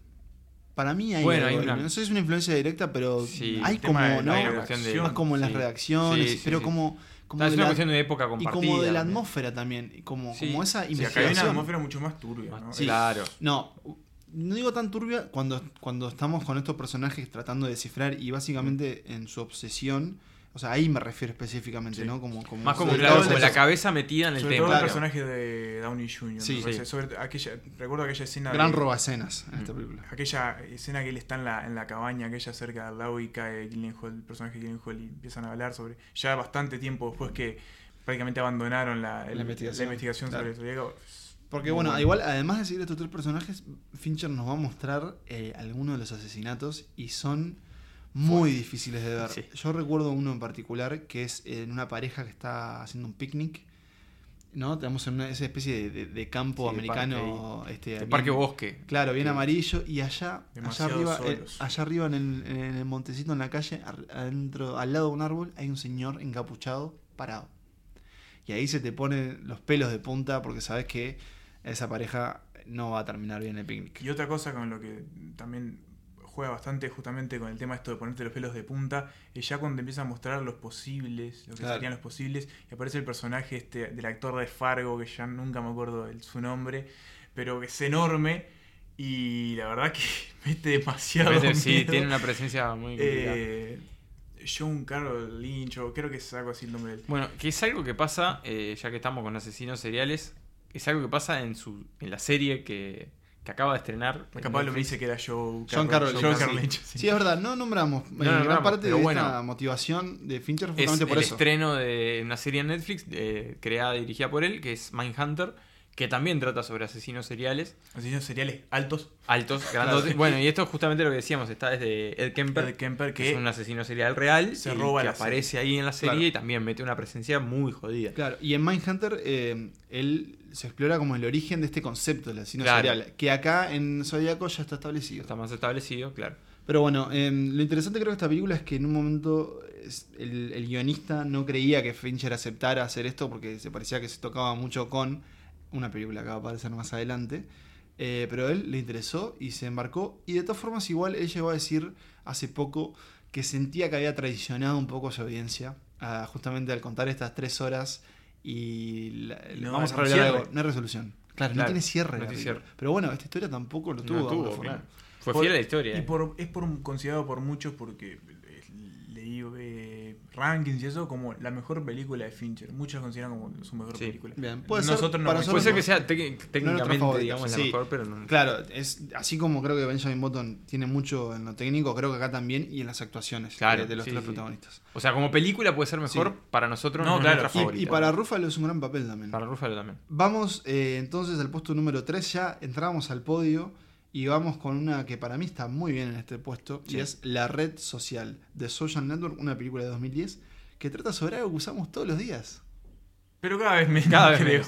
Para mí hay, Bueno, hay una- no sé si es una influencia directa, pero Sí, hay como, de ¿no? Hay de- Más como en las sí. redacciones, Sí, sí, pero sí. como, como es de una la- cuestión de época y compartida. como de la atmósfera también, y como, Sí. como esa Sí, acá hay una investigación. atmósfera mucho más turbia. ¿no? Sí. Claro. No, no digo tan turbia cuando, cuando estamos con estos personajes tratando de descifrar y básicamente en su obsesión, o sea, ahí me refiero específicamente, Sí. ¿no? Como, como Más como, claro, como la cabeza metida en el Sobre tema. todo el Claro. personaje de Downey Jr. Sí. Sí. Sobre aquella, recuerdo aquella escena. Gran de- roba escenas en esta Mm. película. Aquella escena que él está en la, en la cabaña, aquella cerca del lago y cae Gyllenhaal, el personaje de Gyllenhaal y empiezan a hablar sobre. Ya bastante tiempo después que prácticamente abandonaron la, el- La investigación, investigación claro. sobre el. Porque bueno. igual, además de seguir estos tres personajes, Fincher nos va a mostrar eh, algunos de los asesinatos y son muy difíciles de ver. Sí. Yo recuerdo uno en particular que es en una pareja que está haciendo un picnic. ¿No? Tenemos en una, esa especie de, de- de campo Sí, de americano. este, De bien- Parque Bosque. Claro, bien amarillo. Y allá, allá arriba, eh, allá arriba en el, en el montecito, en la calle, adentro, al lado de un árbol, hay un señor encapuchado parado. Y ahí se te ponen los pelos de punta porque sabes que esa pareja no va a terminar bien el picnic. Y otra cosa con lo que también juega bastante justamente con el tema esto de ponerte los pelos de punta, es ya cuando empieza a mostrar los posibles, lo que Claro. serían los posibles, y aparece el personaje este del actor de Fargo, que ya nunca me acuerdo el- su nombre, pero que es enorme y la verdad que mete demasiado Mete- sí, tiene una presencia muy. Eh, John Carroll Lynch, o creo que es algo así el nombre del... Bueno, que es algo que pasa, eh, ya que estamos con asesinos seriales, es algo que pasa en su en la serie que, que acaba de estrenar. en Capaz lo me dice que era Joe John Carroll John Lynch, Carroll sí. Lynch, sí. Sí, es verdad, no nombramos. eh, gran nombramos, parte de bueno. esta motivación de Fincher fue Es justamente el por eso. estreno de una serie en Netflix eh, creada y dirigida por él, que es Mindhunter, que también trata sobre asesinos seriales, Asesinos seriales altos. altos, grandotes. Bueno, y esto es justamente lo que decíamos, está desde Ed Kemper, Ed Kemper que que es un asesino serial real, se y roba que la aparece ahí en la serie Claro. y también mete una presencia muy jodida. Claro, y en Mindhunter eh, él se explora como el origen de este concepto del asesino Claro. serial, que acá en Zodíaco ya está establecido. Está más establecido, claro. Pero bueno, eh, lo interesante creo de esta película es que en un momento el, el guionista no creía que Fincher aceptara hacer esto porque se parecía que se tocaba mucho con una película que va a aparecer más adelante. Eh, pero a él le interesó y se embarcó. Y de todas formas, igual él llegó a decir hace poco que sentía que había traicionado un poco a su audiencia. justamente al contar estas tres horas y, la- no vamos a revelar cierre. algo. No hay resolución. Claro, no tiene cierre. no tiene cierre. Pero bueno, esta historia tampoco lo tuvo. No tuvo. Fue Por- fiel a la historia. Y eh. por, es por, considerado por muchos porque eh, leí eh, rankings y eso como la mejor película de Fincher. Muchos consideran como su mejor Sí. película. Bien, puede ser nosotros no para coincidimos. Puede ser nosotros que sea técnicamente, digamos, la sí. mejor, pero no. Claro, es así como creo que Benjamin Button tiene mucho en lo técnico, creo que acá también y en las actuaciones Claro, de, de los sí, tres sí. protagonistas. O sea, como película puede ser mejor, Sí. para nosotros No, no, claro. Y, y para Ruffalo es un gran papel también. Para Ruffalo también. Vamos eh, entonces al puesto número 3, ya entramos al podio y vamos con una que para mí está muy bien en este puesto Sí. y es La Red Social de Social Network, una película de 2010 que trata sobre algo que usamos todos los días. Pero cada vez menos, Cada vez creo.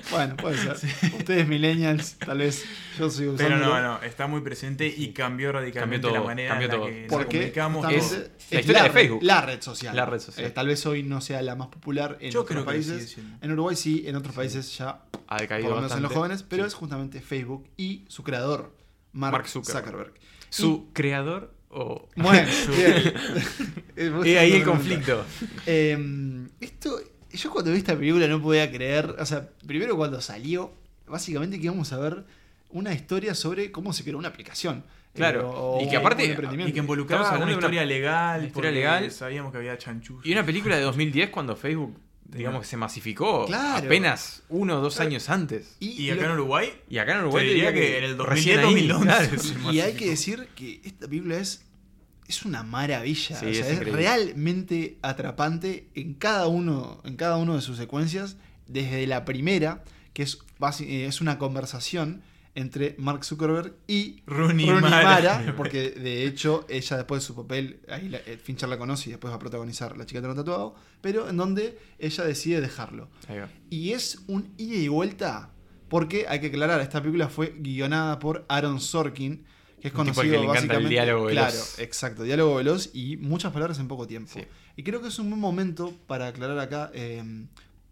Bueno, puede ser. Ustedes millennials, tal vez yo Pero usando. no, no, está muy presente y cambió radicalmente Cambió todo, la manera cambió en la todo. que nos Porque comunicamos. justamente Es la historia de red- Facebook. La red social. La red social. Eh, tal vez hoy no sea la más popular en Yo otros creo que países. siendo. En Uruguay sí, en otros países ya, Ha por decaído lo menos en los jóvenes, pero Sí. es justamente Facebook y su creador, Mark, Mark Zuckerberg. Zuckerberg. ¿Su creador o...? Y- bueno. Es Y ahí el conflicto. Eh, esto, yo cuando vi esta película no podía creer, o sea, primero cuando salió, básicamente que íbamos a ver una historia sobre cómo se creó una aplicación. Claro, Eh, o- y que aparte-. Y que involucraba una una- historia legal. una historia legal. Sabíamos que había chanchus. Y una película de 2010 cuando Facebook, digamos, que se masificó Claro. apenas uno o dos Claro. años antes. Y acá en Uruguay, Y acá en Uruguay Te diría que en el 2010, recién ahí, 2011. claro, se Y hay que decir que esta película es, es una maravilla. Sí, o sea, es realmente atrapante en cada, uno, en cada uno de sus secuencias. Desde la primera, que es, eh, es una conversación entre Mark Zuckerberg y Rooney Rooney Mara. Mara, porque de hecho ella después de su papel, ahí la- eh, Fincher la conoce y después va a protagonizar La chica de lo tatuado, pero en donde ella decide dejarlo. Y es un ida y vuelta, porque hay que aclarar, esta película fue guionada por Aaron Sorkin, que es Un conocido al que le encanta el básicamente... diálogo veloz. Claro, exacto, diálogo veloz y muchas palabras en poco tiempo. Sí. Y creo que es un buen momento para aclarar acá, eh,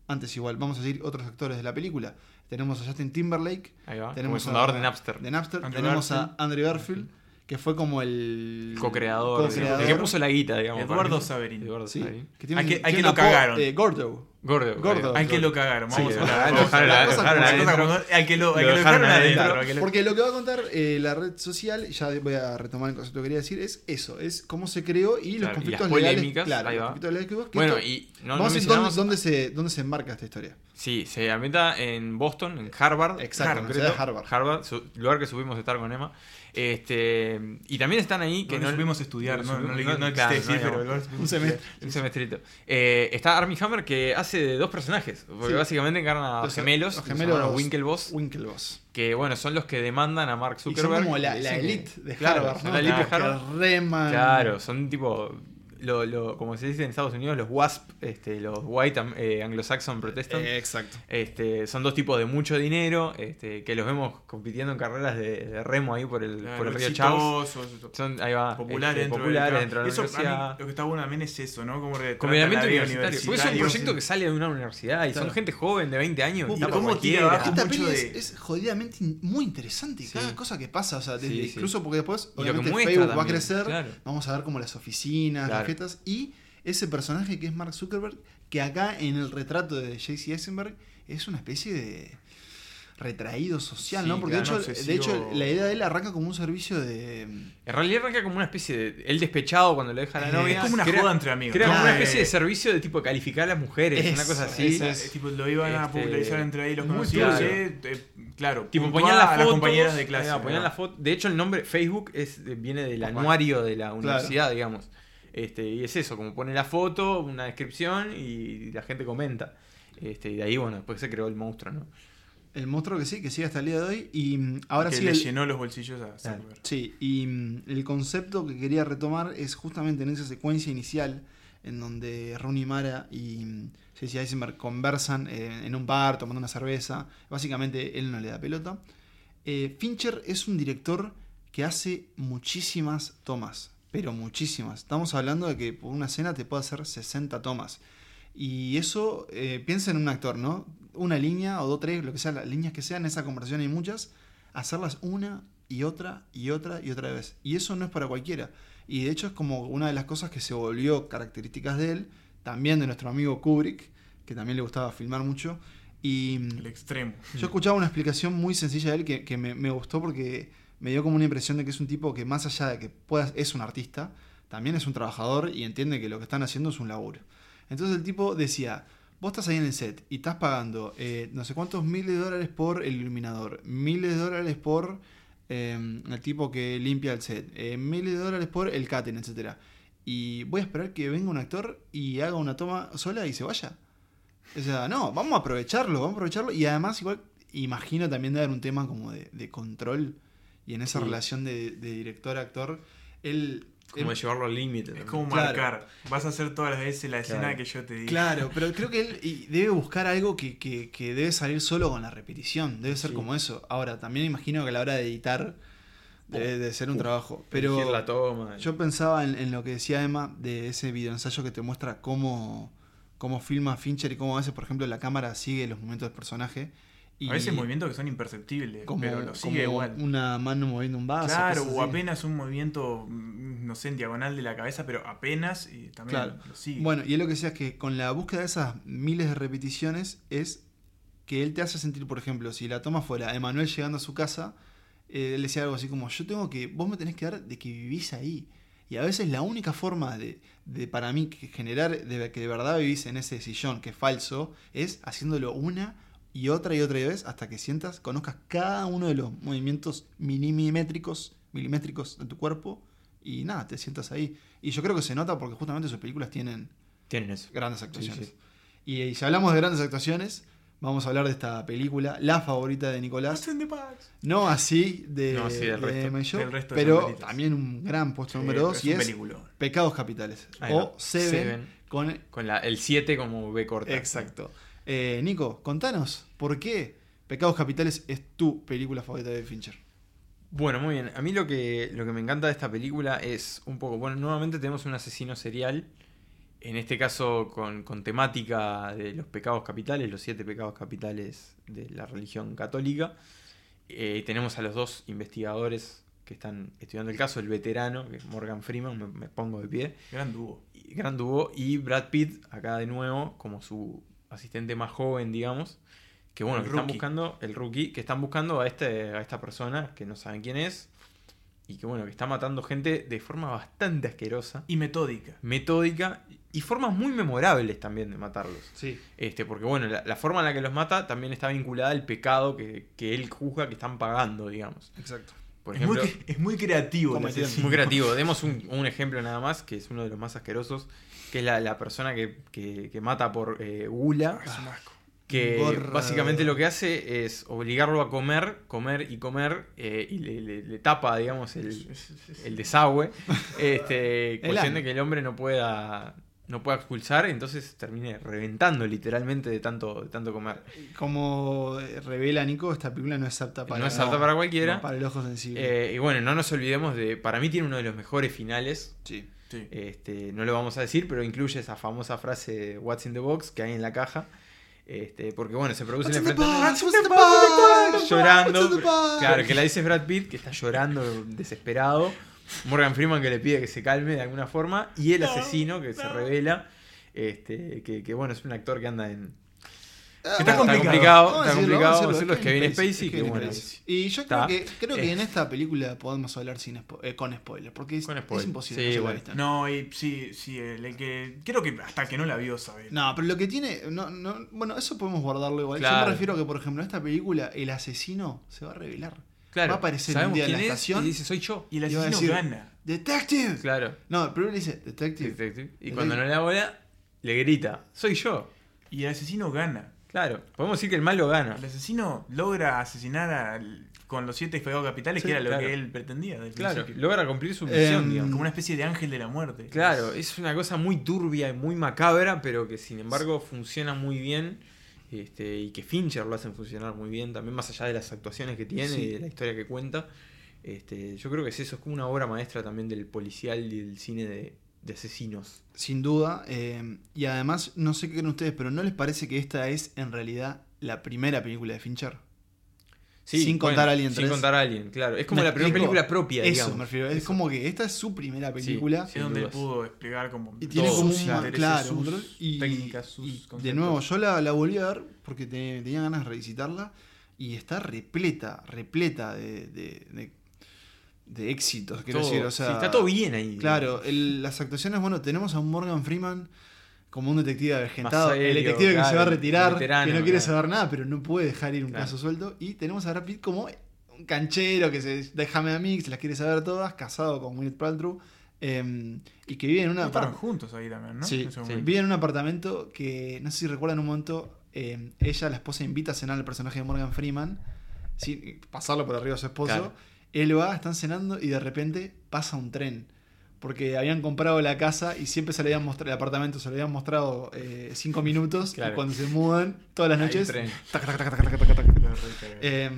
antes igual, vamos a decir otros actores de la película. Tenemos a Justin Timberlake, Ahí va. Como tenemos el fundador a- de Napster. de Napster, Andrew tenemos Garfield. a Andrew Garfield, que fue como el Co-creador. co-creador. El que puso la guita, digamos. Eduardo Saverin. Eduardo Sí, Saverin. que tiene Hay que- hay lo cagaron. eh, Gordo. Gordo. Gordo. Al que lo cagaron, vamos Sí, a. Al que lo, dejaron adentro. Porque lo que va a contar eh, la red social, ya voy a retomar el concepto que quería decir, es eso, es cómo se creó y los Claro, y conflictos las legales. polémicas, claro, ahí va. conflictos legales que hubo, que Bueno, esto- y no, no vamos a decir dónde, se, dónde se enmarca esta historia. Sí, se ambienta en Boston, en Harvard. Exacto, de. Harvard. su- lugar que subimos a estar con Emma. Este, y también están ahí Que no no supimos estudiar, no, no, no, no claro, existe, sí, no, pero Un semestre. Un semestrito. Eh, está Armie Hammer que hace de dos personajes. Porque Sí. básicamente encarna a Los- gemelos. los gemelos llaman Winklevoss. Winklevoss. Que bueno, son los que demandan a Mark Y son Zuckerberg. como la, la elite de Claro, Harvard, la elite de Harvard. Claro, son tipo. Lo, lo- como se dice en Estados Unidos, los WASP, este, los White eh, Anglo-Saxon Protestant. Eh, exacto. Este, son dos tipos de mucho dinero, este, que los vemos compitiendo en carreras de, de remo ahí por el, Claro, por el río Charles. exitosos, Son ahí va, populares este, dentro, populares dentro de la eso, mí, universidad. lo que está bueno también es eso, ¿no? Como vida universitario. Porque es un proyecto sí. que sale de una universidad y Claro. son gente joven de 20 años. Y cómo abajo Esta mucho peli de- es, es jodidamente muy interesante. Sí. Cada cosa que pasa, o sea, desde- Sí, sí. incluso porque después, Y lo que obviamente, muestra Facebook va a también, crecer. claro. Vamos a ver como las oficinas, Claro. Fiestas. Y ese personaje que es Mark Zuckerberg, que acá en el retrato de JC Eisenberg es una especie de retraído social, Sí, ¿no? Porque de, claro, hecho, de hecho, la idea de él arranca como un servicio de. En realidad arranca como una especie de. Él despechado cuando le deja a la Eh, novia. Es como una crea- joda entre amigos. Crea ¿no? como una Claro. especie de servicio de tipo calificar a las mujeres, una Eso, cosa así. eso Eh, es. tipo, lo iban a Este, popularizar entre ahí los conocidos. claro. eh, eh, claro, Tipo, ponían las a fotos. las compañeras de clase. va, ponían ¿no? la foto. De hecho, el nombre Facebook es, viene del anuario de la universidad, digamos. Este, y es eso, como pone la foto, una descripción y la gente comenta. Este, y de ahí, bueno, después se creó el monstruo, ¿no? El monstruo que sí, que sigue hasta el día de hoy. Y mm, ahora que sí. le el- llenó los bolsillos a Zuckerberg. Sí, y mm, el concepto que quería retomar es justamente en esa secuencia inicial en donde Rooney Mara y mm, Jesse Eisenberg conversan eh, en un bar tomando una cerveza. Básicamente él no le da pelota. Eh, Fincher es un director que hace muchísimas tomas, pero muchísimas. Estamos hablando de que por una escena te puede hacer 60 tomas. Y eso, eh, piensa en un actor, ¿no? Una línea o dos, tres, lo que sea, las líneas que sean, esa conversación hay muchas, hacerlas una y otra y otra y otra vez. Y eso no es para cualquiera. Y de hecho es como una de las cosas que se volvió características de él, también de nuestro amigo Kubrick, que también le gustaba filmar mucho. Y El extremo. yo escuchaba una explicación muy sencilla de él que, que me, me gustó porque me dio como una impresión de que es un tipo que más allá de que pueda, es un artista, también es un trabajador y entiende que lo que están haciendo es un laburo. Entonces el tipo decía, vos estás ahí en el set y estás pagando eh, no sé cuántos miles de dólares por el iluminador, miles de dólares por eh, el tipo que limpia el set, eh, miles de dólares por el catering, etcétera Y voy a esperar que venga un actor y haga una toma sola y se vaya. O sea, no, vamos a aprovecharlo, vamos a aprovecharlo. Y además, igual, imagino también de haber un tema como de control. Y en esa Sí. relación de, de director-actor, él. Como él- de llevarlo al límite. Es como Claro. marcar. Vas a hacer todas las veces la escena Claro. que yo te diga. Claro, pero creo que él y debe buscar algo que, que- que debe salir solo con la repetición. Debe ser Sí. como eso. Ahora, también imagino que a la hora de editar debe de ser un trabajo. Pero la toma. yo pensaba en, en lo que decía Emma de ese videoensayo que te muestra cómo, cómo filma Fincher y cómo a veces, por ejemplo, la cámara sigue los movimientos del personaje. Y A veces movimientos que son imperceptibles, como, pero lo sigue como igual. una mano moviendo un vaso. Claro, o así. apenas un movimiento, mm, no sé, en diagonal de la cabeza, pero apenas y también Claro. lo sigue. Bueno, y él lo que decía es que con la búsqueda de esas miles de repeticiones es que él te hace sentir, por ejemplo, si la toma fuera Emanuel llegando a su casa, eh, él decía algo así como, yo tengo que, vos me tenés que dar de que vivís ahí. Y a veces la única forma de, de para mí, que generar de que de verdad vivís en ese sillón que es falso, es haciéndolo una y otra y otra vez hasta que sientas, conozcas cada uno de los movimientos milimétricos, milimétricos de tu cuerpo y nada, te sientas ahí. Y yo creo que se nota porque justamente sus películas tienen Tienen eso. grandes actuaciones. sí. Y, y si hablamos de grandes actuaciones, Vamos a hablar de esta película, la favorita de Nicolás. No así de, No así del de resto. Mayo, Del resto de pero favoritas. también un gran puesto Sí, número pero 2 es y es peliculón. Pecados Capitales. Ahí o. Seven, Seven. con... Con la, el 7 como B corta. Exacto. Eh, Nico, contanos, ¿por qué Pecados Capitales es tu película favorita de Fincher? Bueno, muy bien. A mí lo que, lo que me encanta de esta película es un poco. Bueno, nuevamente tenemos un asesino serial. En este caso con, con temática de los pecados capitales, los siete pecados capitales de la religión católica. Eh, tenemos a los dos investigadores que están estudiando el caso, el veterano, que es Morgan Freeman, me, me pongo de pie, Gran dúo. y gran dúo, y Brad Pitt, acá de nuevo, como su asistente más joven, digamos, que bueno, que están buscando, el rookie, que están buscando a, este, a esta persona que no saben quién es, y que bueno, que está matando gente de forma bastante asquerosa, Y metódica. metódica, y formas muy memorables también de matarlos. Sí. Este, porque bueno, la, la forma en la que los mata también está vinculada al pecado que, que él juzga que están pagando, digamos. Exacto. Por es, ejemplo, muy, es muy creativo. asesino. muy creativo. Demos un, un ejemplo nada más, que es uno de los más asquerosos, que es la, la persona que, que- que mata por eh, gula, Es un asco. que básicamente lo que hace es obligarlo a comer, comer y comer, eh, y le, le- le tapa, digamos, el, el desagüe. Este, cuestión de que el hombre no pueda, no pueda expulsar, entonces termine reventando literalmente de tanto, de tanto comer. Como eh, revela Nico, esta película no es apta para, no es apta para cualquiera. no, para el ojo sensible. Eh, y bueno, no nos olvidemos de. Para mí tiene uno de los mejores finales. sí. Sí. Este, no lo vamos a decir, pero incluye esa famosa frase de What's in the box que hay en la caja. Este, porque bueno, se produce el in the enfrentamiento. llorando. Claro, que la dice Brad Pitt, que está llorando desesperado. Morgan Freeman que le pide que se calme de alguna forma. Y el No, asesino que se revela. Este, que, que, bueno, es un actor que anda en. Ah, Está bueno, complicado. está complicado, vamos a decirlo, es Kevin Spacey, es que Spacey. Y yo está. creo que, creo que Eh. en esta película podemos hablar sin spo- eh, con spoilers, porque es, Con es spoilers. imposible. Sí, no bueno. No, y sí, sí, el, que. Creo que hasta que no la vio, sabe. No, pero lo que tiene. No, no, bueno, eso podemos guardarlo igual. Yo Claro. me refiero a que, por ejemplo, en esta película, el asesino se va a revelar. Claro, Va a aparecer un sabemos día en quién la es estación. Y dice, soy yo. Y el Y va a asesino decir- gana. ¡Detective! Claro. No, primero le dice, Detective. Detective. Y cuando no le da bola, le grita, soy yo. Y el asesino gana. Claro, podemos decir que el malo gana. El asesino logra asesinar al- con los siete pecados capitales, Sí, que era lo que él pretendía. Del Claro, principio. logra cumplir su misión, Em, digamos. Como una especie de ángel de la muerte. Claro, es una cosa muy turbia y muy macabra, pero que sin embargo funciona muy bien. Este, y que Fincher lo hacen funcionar muy bien, también más allá de las actuaciones que tiene Sí. y de la historia que cuenta. Este, yo creo que es eso, es como una obra maestra también del policial y del cine de, de asesinos. Sin duda. eh, y además, no sé qué creen ustedes, pero ¿no les parece que esta es en realidad la primera película de Fincher? Sin contar Alien Sin 3. contar a Alien, claro. Es como ¿Me la primera película propia, Eso, digamos. me refiero. Es Eso. como que esta es su primera película. sí. Es donde pudo explicar como. Y tiene como sus un intereses, claro, sus y, técnicas, sus y de nuevo yo la, la volví a ver porque te- tenía ganas de revisitarla y está repleta, repleta de, de, de- de éxitos, quiero Todo- decir, o sea, sí, está todo bien ahí. Claro, el- las actuaciones, bueno, tenemos a un Morgan Freeman como un detective avejentado, serio, el detective que se va a retirar, veterano, que no quiere claro. saber nada, pero no puede dejar ir un Claro. caso suelto, y tenemos a Brad Pitt como un canchero que se déjame a mí, que se las quiere saber todas, casado con Gwyneth Paltrow, eh, y que vive en una Estaban juntos ahí también, ¿no? Sí, sí. Vive en un apartamento que, no sé si recuerdan un momento, eh, ella, la esposa, invita a cenar al personaje de Morgan Freeman, sin pasarlo por arriba a su esposo. Él va, están cenando y de repente pasa un tren. Porque habían comprado la casa y siempre se le habían mostrado, el apartamento se le habían mostrado eh, cinco minutos. Claro. Y cuando se mudan, todas las Hay noches. tren. tac, tac, tac, Eh,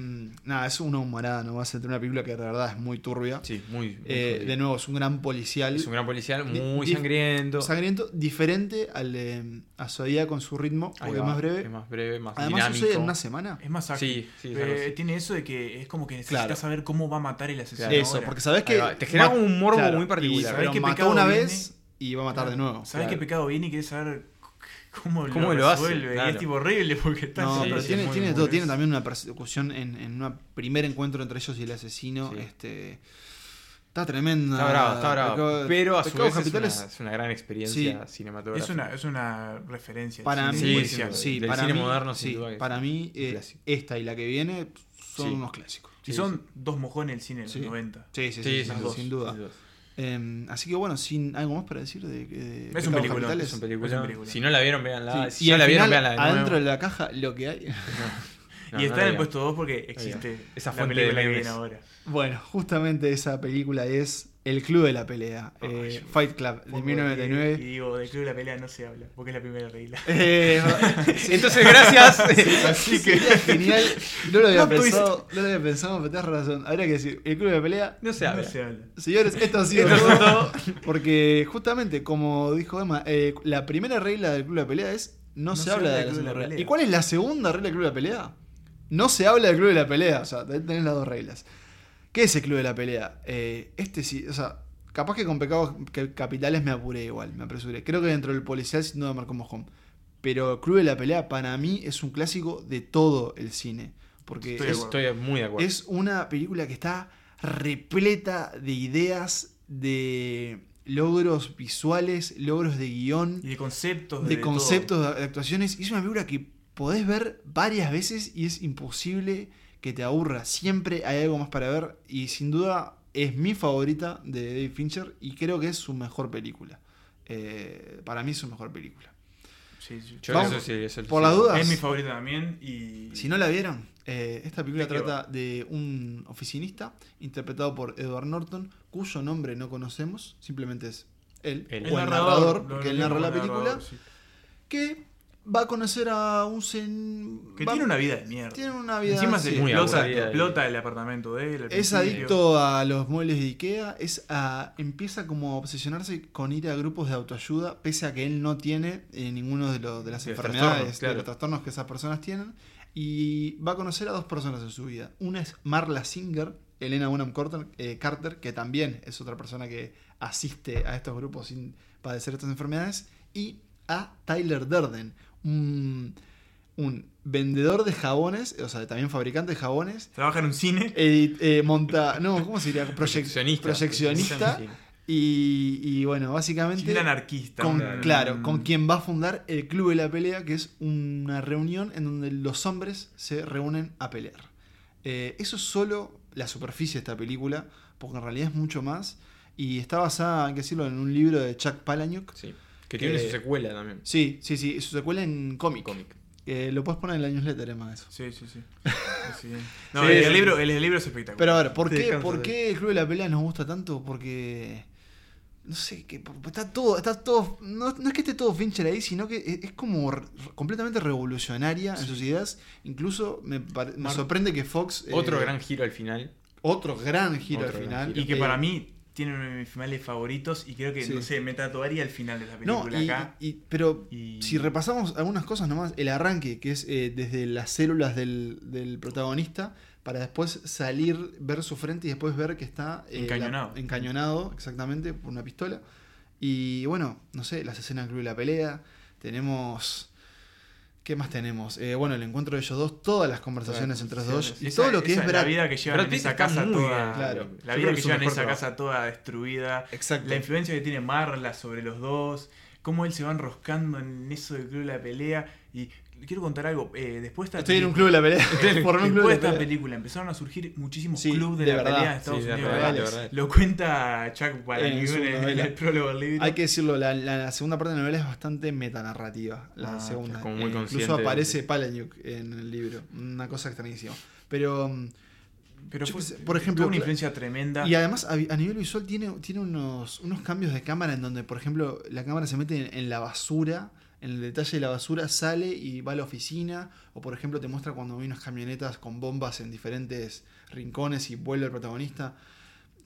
nada, es una humorada, no va a ser una película que de verdad es muy turbia. Sí, muy. muy Eh, de nuevo, es un gran policial. es un gran policial, muy sangriento. sangriento, diferente al de a Zodiac con su ritmo, porque es más breve. Es más breve, más Además, dinámico. sucede en una semana. Es más ágil. Sí, sí, Eh, tiene eso de que es como que necesitas Claro. saber cómo va a matar el asesino. Claro. Eso, ahora. porque sabes que. te genera un morbo muy particular. y ¿Sabés pero qué mató una viene? vez y va a matar de nuevo. ¿Sabes Claro. qué pecado viene y querés saber cómo, ¿Cómo lo lo hace? Y es tipo horrible porque está No, pero tiene, muy, tiene muy todo. bien. Tiene también una persecución en, en un primer encuentro entre ellos y el asesino. Sí. Este, está tremenda. Está bravo, está bravo. Pecado- pero a su vez es una, Capitales, es una gran experiencia Es cinematográfica. una, es una referencia. Para mí, Sí, policial. sí, sí, del para cine mí, moderno, sí, duda es para mí eh, esta y la que viene son Sí. unos clásicos. Y son dos mojones del cine en Sí. los 90. Sí, sí, sí, sin duda, Eh, así que bueno, sin algo más para decir de, de Es un Pecados peliculón, Capitales. Es un película. Es un película. Si no la vieron, véanla. Sí, Si y ya al la vieron, de nuevo. adentro de la caja, lo que hay. No, y no está en el puesto 2 porque existe Esa la fuente de que viene ahora. Bueno, justamente esa película es El Club de la Pelea, eh, Fight Club, de Pongo- Y 1999. digo, del club de la pelea no se habla, porque es la primera regla. Eh, Entonces, gracias. Así que sería genial. No lo había pensado, no lo había pensado, pero tenés razón. Habría que decir, el club de pelea. no se No habla. se habla. Señores, esto ha sido todo. Porque justamente, como dijo Emma, eh, la primera regla del club de pelea es no, se, habla de la regla. pelea. ¿Y cuál es la segunda regla del club de pelea? No se habla del club de la pelea. O sea, tenés las dos reglas. ¿Qué es el club de la pelea? Eh, este sí, o sea, capaz que con pecados que- capitales me apuré igual, me apresuré. Creo que dentro del policial sin duda marcó mojón. Pero Club de la Pelea para mí es un clásico de todo el cine. Porque Estoy es. Estoy muy de acuerdo. es una película que está repleta de ideas, de logros visuales, logros de guion, Y de conceptos. de conceptos de actuaciones. Y es una película que podés ver varias veces y es imposible que te aburra. Siempre hay algo más para ver y sin duda es mi favorita de David Fincher y creo que es su mejor película. Eh, para mí es su mejor película. Sí, sí. Yo Vamos, eso sí, eso por sí. las dudas. Es mi favorita también. Y. Si no la vieron, eh, esta película ¿De qué trata de un oficinista interpretado por Edward Norton, cuyo nombre no conocemos, simplemente es él, El o el narrador, porque lo- él narra la el película, narrador, sí. que va a conocer a un sen... Que va- tiene una vida de mierda. tiene una vida... Encima sí, se muy explota, explota el apartamento de él. Es adicto a los muebles de Ikea, es a- empieza como a obsesionarse con ir a grupos de autoayuda, pese a que él no tiene eh, ninguno de, los de las enfermedades, claro. de los trastornos que esas personas tienen. Y va a conocer a dos personas en su vida. Una es Marla Singer, Elena Bonham Carter, eh, Carter, que también es otra persona que asiste a estos grupos sin padecer estas enfermedades. Y a Tyler Durden, un, un vendedor de jabones, o sea, también fabricante de jabones, Trabaja en un cine. edit- eh, monta, no, ¿cómo se diría? Proyec- Proyeccionista. proyeccionista. Y, y bueno, básicamente, Un anarquista. con, claro, con quien va a fundar el Club de la Pelea, que es una reunión en donde los hombres se reúnen a pelear. Eh, eso es solo la superficie de esta película, porque en realidad es mucho más. Y está basada, hay que decirlo, en un libro de Chuck Palahniuk. Sí. Que tiene su secuela también. Sí, sí, sí, su secuela en cómic. Cómic. Eh, lo puedes poner en la newsletter, Emma, eso. Sí, sí, sí. Sí. No, Sí, el, sí. libro, el, el libro es espectacular. Pero a ver, ¿por qué, ¿por qué el Club de la Pelea nos gusta tanto? Porque. No sé, que está todo. Está todo no, no es que esté todo Fincher ahí, sino que es, es como re- completamente revolucionaria en sus ideas. Incluso me, me sorprende que Fox. eh, Otro gran giro al final. Otro gran giro Otro al gran final. giro. Y que Eh, para mí tiene uno de mis finales favoritos y creo que, Sí. no sé, me tatuaría el final de la No, película y, acá. y- pero Y- si repasamos algunas cosas nomás, el arranque, que es eh, desde las células del, del protagonista, para después salir, ver su frente y después ver que está eh, Encañonado. la- encañonado, exactamente, por una pistola. Y bueno, no sé, las escenas del club de la pelea. Tenemos. ¿Qué más tenemos? Eh, bueno, el encuentro de ellos dos, todas las conversaciones entre los dos. Y Esa- todo lo que esa- es Brad. La vida que llevan Brad en esa casa muy toda. bien, claro. La vida que que llevan en esa trabajo. casa toda destruida. Exacto. La influencia que tiene Marla sobre los dos. Cómo él se va enroscando en eso del club de la pelea. Y quiero contar algo. eh, después de esta Estoy en un club película- de la pelea. Formé un club Después de de esta pelea. película empezaron a surgir muchísimos Sí, clubes de, de la verdad. pelea en Estados Sí, de Unidos. verdad, de reales. verdad. Lo cuenta Chuck Palahniuk En el- en novela. el prólogo del libro. Hay que decirlo, la, la segunda parte de la novela es bastante metanarrativa. La Ah, segunda. como muy Eh, consciente incluso de- aparece Palahniuk en el libro. Una cosa extrañísima. Pero. mm, Pero yo fue- por ejemplo, tuvo una influencia tremenda. Y además, a, a nivel visual, tiene, tiene unos, unos cambios de cámara en donde, por ejemplo, la cámara se mete en, en la basura, en el detalle de la basura, sale y va a la oficina. O, por ejemplo, te muestra cuando hay unas camionetas con bombas en diferentes rincones y vuelve el protagonista.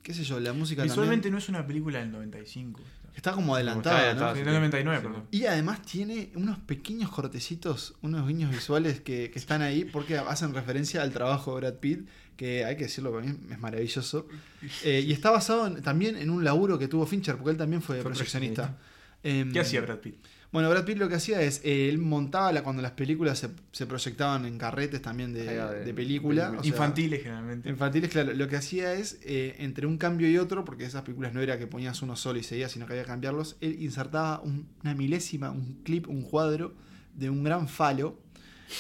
Qué sé yo, la música Visualmente también no es una película del 95. está como Está adelantada, ¿no? del 99, Sí. perdón. Y además tiene unos pequeños cortecitos, unos guiños visuales que, que están ahí porque hacen referencia al trabajo de Brad Pitt, que hay que decirlo para mí es maravilloso. Eh, y está basado en- también en un laburo que tuvo Fincher, porque él también fue, Fue proyeccionista. Em, ¿Qué hacía Brad Pitt? Bueno, Brad Pitt lo que hacía es, eh, él montaba la, cuando las películas se, se proyectaban en carretes también de, va, de- de película. película. o sea, Infantiles, generalmente. Infantiles, claro. Lo que hacía es, eh, entre un cambio y otro, porque esas películas no era que ponías uno solo y seguías, sino que había que cambiarlos, él insertaba un- una milésima, un clip, un cuadro de un gran falo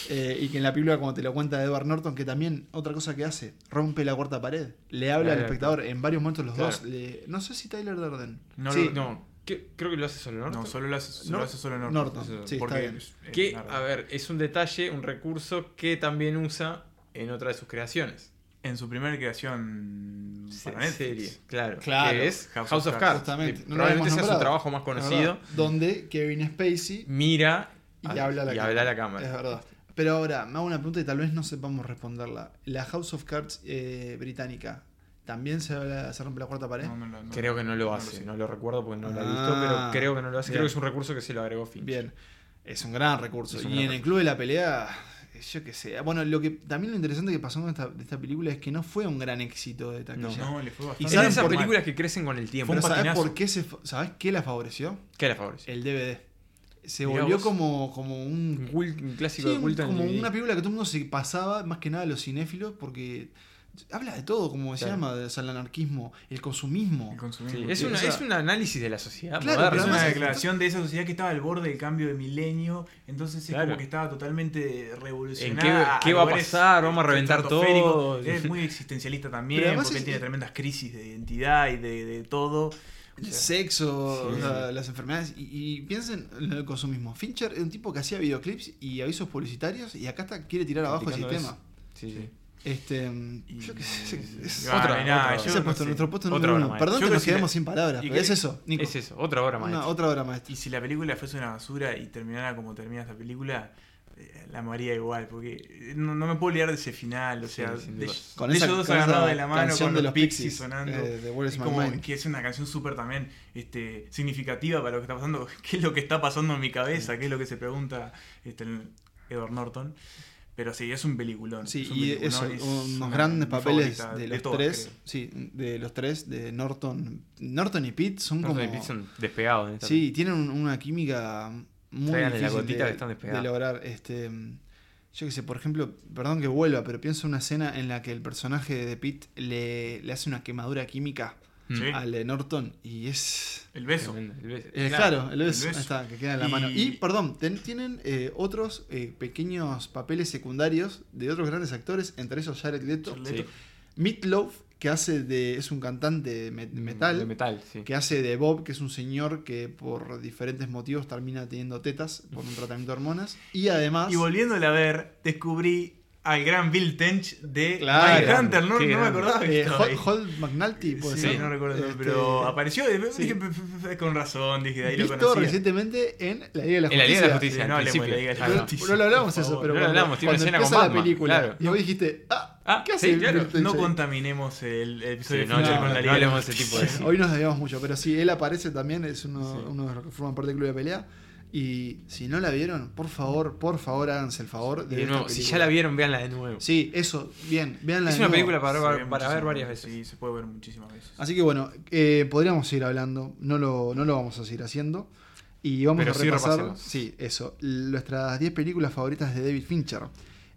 Eh, y que en la película, como te lo cuenta Edward Norton, que también otra cosa que hace, rompe la cuarta pared. Le habla al Claro, espectador en varios momentos los Claro. dos. le- no sé si Tyler Durden. No sí, lo- No, ¿qué- creo que lo hace solo Norton. No, solo lo hace, Nor- lo hace solo Norton. Sí, está porque bien. Que, a ver, es un detalle, un recurso que también usa en otra de sus creaciones. En su primera creación Se- para Netflix. serie, claro. Claro. Que es House House, of of Cards, que No probablemente sea su trabajo más conocido. Donde Kevin Spacey Mira y habla a la y cámara. habla a la cámara. Es verdad. Pero ahora, me hago una pregunta y tal vez no sepamos responderla. ¿La House of Cards eh, británica también se, habla- se rompe la cuarta pared? No, no, no, no, Creo que no lo no hace, no lo recuerdo porque no lo he Ah, visto, pero creo que no lo hace. bien. Creo que es un recurso que se lo agregó Finch. Bien. Es un gran recurso. Y en el club de la pelea, yo qué sé. Bueno, lo que también lo interesante que pasó con esta, de esta película es que no fue un gran éxito de taquilla. No, le fue ¿Y bastante Es saben de esas películas que crecen con el tiempo. Pero ¿sabes por qué se, ¿sabes qué la favoreció? ¿Qué le favorece? El DVD. Se Mirá volvió vos. como, como un Un, cult- un clásico Sí, de culto como una película que todo el mundo se pasaba, más que nada los cinéfilos, porque habla de todo, como se Claro. llama, o sea, el anarquismo, el consumismo. El consumismo. Sí, es, una- o sea- es un análisis de la sociedad. Claro, pero es una declaración de esa sociedad que estaba al borde del cambio de milenio, entonces es Claro. como que estaba totalmente ¿En revolucionada. qué, va a pasar? Vamos a reventar todo. Es muy existencialista también, porque es- él tiene tremendas crisis de identidad y de, de todo. El sexo, Sí. o sea, las enfermedades. Y, y piensen en el consumismo. Fincher es un tipo que hacía videoclips y avisos publicitarios y acá está, quiere tirar abajo el sistema. Sí, sí. Este, Y- yo qué sé. es- Ah, Otra, nada, otra. yo ese no puesto, sé. nuestro puesto número uno. Perdón Yo que nos que quedemos si sin palabras, pero que- es eso, Nico. Es eso, otra obra Una, maestra. otra obra maestra. Y si la película fuese una basura y terminara como termina esta película, eh, la amaría igual, porque no, no me puedo olvidar de ese final, o sea, de. Con de esa- ellos dos agarrados de la mano con los los Pixies Pixies, sonando. eh, de como que es una canción súper también este, significativa para lo que está pasando. ¿Qué es lo que está pasando en mi cabeza? ¿Qué es lo que se pregunta este, Edward Norton? Pero sí, es un peliculón. Sí, es un y peliculón, eso, es unos una- grandes papeles de los todas, tres. creo. Sí, de los tres, de Norton. Norton y Pete son Norton como. y Pete son despegados en esta Sí, tienen un- una química muy Traigan difícil gotita de, que están despegados. de lograr. Este, yo qué sé, por ejemplo, perdón que vuelva, pero pienso en una escena en la que el personaje de Pete le, le hace una quemadura química. Sí. al de Norton y es. El beso. El beso. eh, Claro, claro, el beso, el beso. ahí está, que queda en la Y- mano. Y, perdón, ten- tienen eh, otros eh, pequeños papeles secundarios de otros grandes actores, entre ellos Jared Leto. Leto. Meatloaf, que hace de. es un cantante de me- de metal. De metal, sí. que hace de Bob, que es un señor que por diferentes motivos termina teniendo tetas por un tratamiento de hormonas. Y además. Y volviéndola a ver, descubrí al gran Bill Tench de Claro. Mindhunter. No, Qué no me acordaba eh. Holt McNulty, puede Sí, ser. no recuerdo, Este, pero apareció sí. dije, "P- p- p- con razón, dije, de ahí lo Visto conocía. recientemente en la Liga de la En la Liga de la Justicia. Justicia. No hablemos de la. Liga de la Ah, no. Justicia. No lo hablamos eso, pero No lo cuando, hablamos, tiene una cuando escena empieza con la película claro. y vos dijiste, ah, Ah, ¿qué hace sí, claro. No contaminemos el, el episodio Sí, de no, no, con la no Liga de la ese tipo de- Justicia. Hoy nos debíamos mucho, pero sí, él aparece también, es uno, uno de los que forman parte del club de pelea. Y si no la vieron, por favor, por favor, háganse el favor de nuevo, si ya película. la vieron, véanla de nuevo. Sí, eso, bien, véanla es de una nuevo. película para, Se para, ve para ver varias veces. Sí, se puede ver muchísimas veces. Así que bueno, eh, podríamos seguir hablando, no lo, no lo vamos a seguir haciendo. Y vamos Pero a sí repasar, sí, eso, nuestras 10 películas favoritas de David Fincher.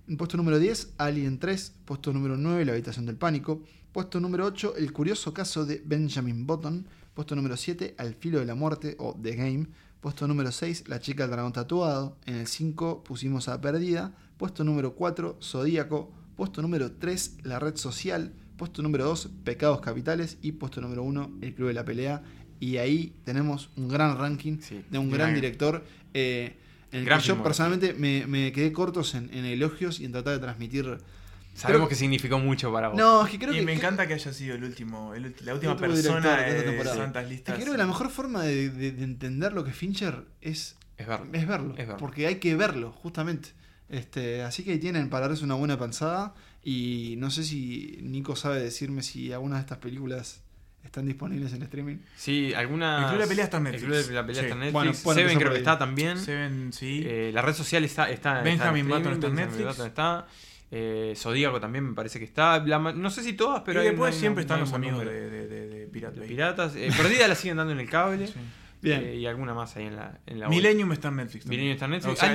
En puesto número 10, Alien 3. Puesto número 9, La habitación del pánico. Puesto número 8, El curioso caso de Benjamin Button. Puesto número 7, Al filo de la muerte o The Game. Puesto número 6, La chica del dragón tatuado. En el 5 pusimos a Perdida. Puesto número 4, Zodíaco. Puesto número 3, La red social. Puesto número 2, Pecados capitales. Y puesto número 1, El club de la pelea. Y ahí tenemos un gran ranking Sí, de un gran- gran director. eh, en el Gran que yo personalmente me, me quedé cortos en, en elogios y en tratar de transmitir. Sabemos Creo- que significó mucho para vos. No, es que creo y que. me que- encanta que haya sido el último, el ulti- la última último persona director de esta de es Listas. que creo que la mejor forma de, de- de entender lo que es Fincher es, Es verlo. Es verlo. Porque hay que verlo, justamente. Este, así que ahí tienen para darse una buena pensada. Y no sé si Nico sabe decirme si alguna de estas películas están disponibles en streaming. Sí, algunas. El Club de la Pelea está en El Netflix. Club de la Pelea Sí. está en Netflix. Bueno, bueno, Seven creo que está también. Seven, sí. Eh, la red social está. está Benjamin está en Button streaming, está en Benjamin Netflix. Button está. Eh, Zodíaco también me parece que está. La no sé si todas, pero y después hay siempre hay están los amigos de, de, de, de Pirate de Bay. piratas. Eh, Perdida la siguen dando en el cable. Sí. Bien. Eh, y alguna más ahí en la, en la Millennium está en Netflix. también. Milenio está en Netflix. O sea,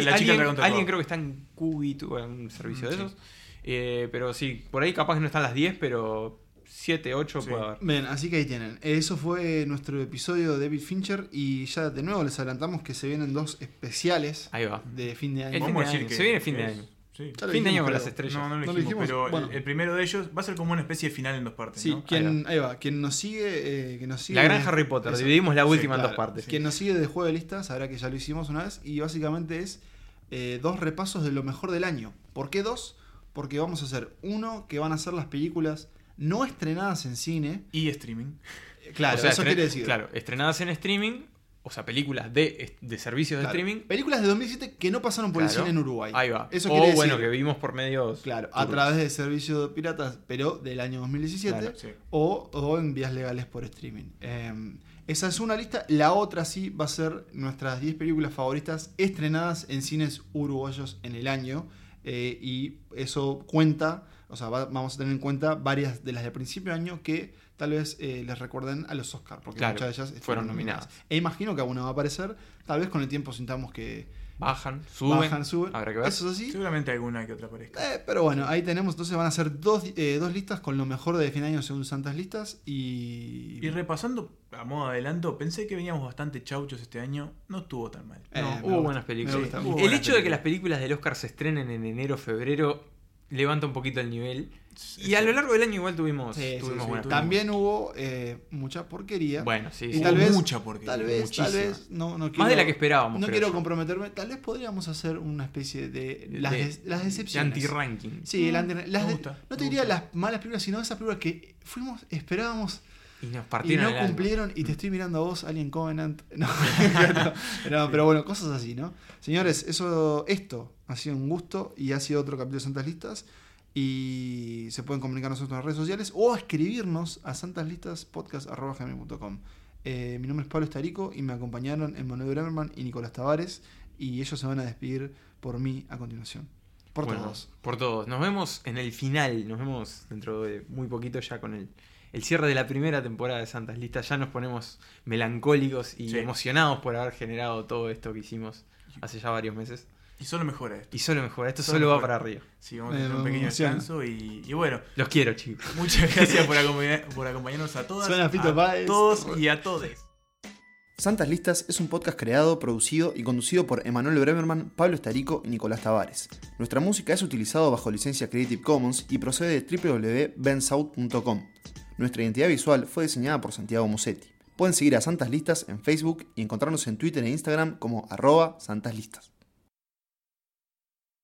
alguien, creo que está en Qubit o en un servicio Mm, de sí. esos. Eh, pero sí, por ahí capaz que no están las 10, pero 7, 8 Sí. puede haber. Bien, así que ahí tienen. Eso fue nuestro episodio de David Fincher. Y ya de nuevo les adelantamos que se vienen dos especiales Ahí va. de fin de año. Vamos de a decir año. que- Se viene fin de año. Sí. Fin de año con las estrellas. No, no lo No lo dijimos, pero el- bueno. el, primero de ellos va a ser como una especie de final en dos partes. Sí, ¿no? quien, ahí va, quien nos sigue, eh, que nos sigue La gran Harry Potter. Eso. Dividimos la Sí, última en claro. dos partes. Quien nos sigue de juego de listas sabrá que ya lo hicimos una vez y básicamente es eh, dos repasos de lo mejor del año. ¿Por qué dos? Porque vamos a hacer uno que van a ser las películas no estrenadas en cine. Y streaming. Claro, O sea, eso quiere decir. Claro, estrenadas en streaming, o sea, películas de, de servicios Claro, de streaming. Películas de 2007 que no pasaron por el cine en Uruguay. Ahí va. Eso o quiere bueno, decir- que vimos por medios. Claro, a través de servicios de piratas, pero del año 2017. Claro. Sí. o, o en vías legales por streaming. Eh, esa es una lista. La otra sí va a ser nuestras 10 películas favoritas estrenadas en cines uruguayos en el año. eh, y eso cuenta, o sea, va- vamos a tener en cuenta varias de las de principio de año que tal vez eh, les recuerden a los Oscars, porque Claro, muchas de ellas fueron nominadas. E imagino que alguna va a aparecer. Tal vez con el tiempo sintamos que Bajan, suben. bajan, suben. Habrá que ver. Eso es así. Seguramente alguna que otra aparezca. Eh, pero bueno, ahí tenemos, entonces van a ser dos, eh, dos listas con lo mejor de fin de año según Santas Listas y... Y repasando a modo de adelanto, pensé que veníamos bastante chauchos este año. No estuvo tan mal. Eh, No, hubo gusta, buenas películas. Hubo El buenas hecho de que las películas del Oscar se estrenen en enero, febrero, levanta un poquito el nivel. Y a lo largo del año igual tuvimos, Sí, tuvimos sí. También hubo eh, mucha porquería. Bueno, sí, Y sí. tal Hubo vez- mucha porquería. Tal vez, tal muchísima. vez, no, no quiero, Más de la que esperábamos. No quiero yo. comprometerme, tal vez podríamos hacer una especie de las, De- las De decepciones. anti-ranking. Sí, el anti- las Me de- gusta, no te diría gusta. las malas películas, sino esas películas que fuimos, esperábamos Y nos y partieron no el alma. cumplieron y te estoy mirando a vos, Alien Covenant. No, no, no, pero bueno, cosas así, ¿no? Señores, eso, esto ha sido un gusto y ha sido otro capítulo de Santas Listas. Y se pueden comunicar nosotros en las redes sociales o escribirnos a santaslistaspodcast.com. Eh, mi nombre es Pablo Estarico y me acompañaron Emanuel Bremerman y Nicolás Tavares. Y ellos se van a despedir por mí a continuación. Por Bueno, todos. Por todos. Nos vemos en el final. Nos vemos dentro de muy poquito ya con el, el cierre de la primera temporada de Santas Listas. Ya nos ponemos melancólicos y Sí. emocionados por haber generado todo esto que hicimos hace ya varios meses. Y solo mejora esto. Y solo mejor. Esto Solo solo va mejora. para arriba. Sí, vamos a tener un pequeño emociona. descanso y, y bueno, Los quiero, chicos. muchas gracias por, acompañar- por acompañarnos a todas, Suena Fito a Páez. todos y a todes. Santas Listas es un podcast creado, producido y conducido por Emanuel Bremerman, Pablo Estarico y Nicolás Tavares. Nuestra música es utilizada bajo licencia Creative Commons y procede de www.bensouth.com. Nuestra identidad visual fue diseñada por Santiago Musetti. Pueden seguir a Santas Listas en Facebook y encontrarnos en Twitter e Instagram como arroba Santas Listas.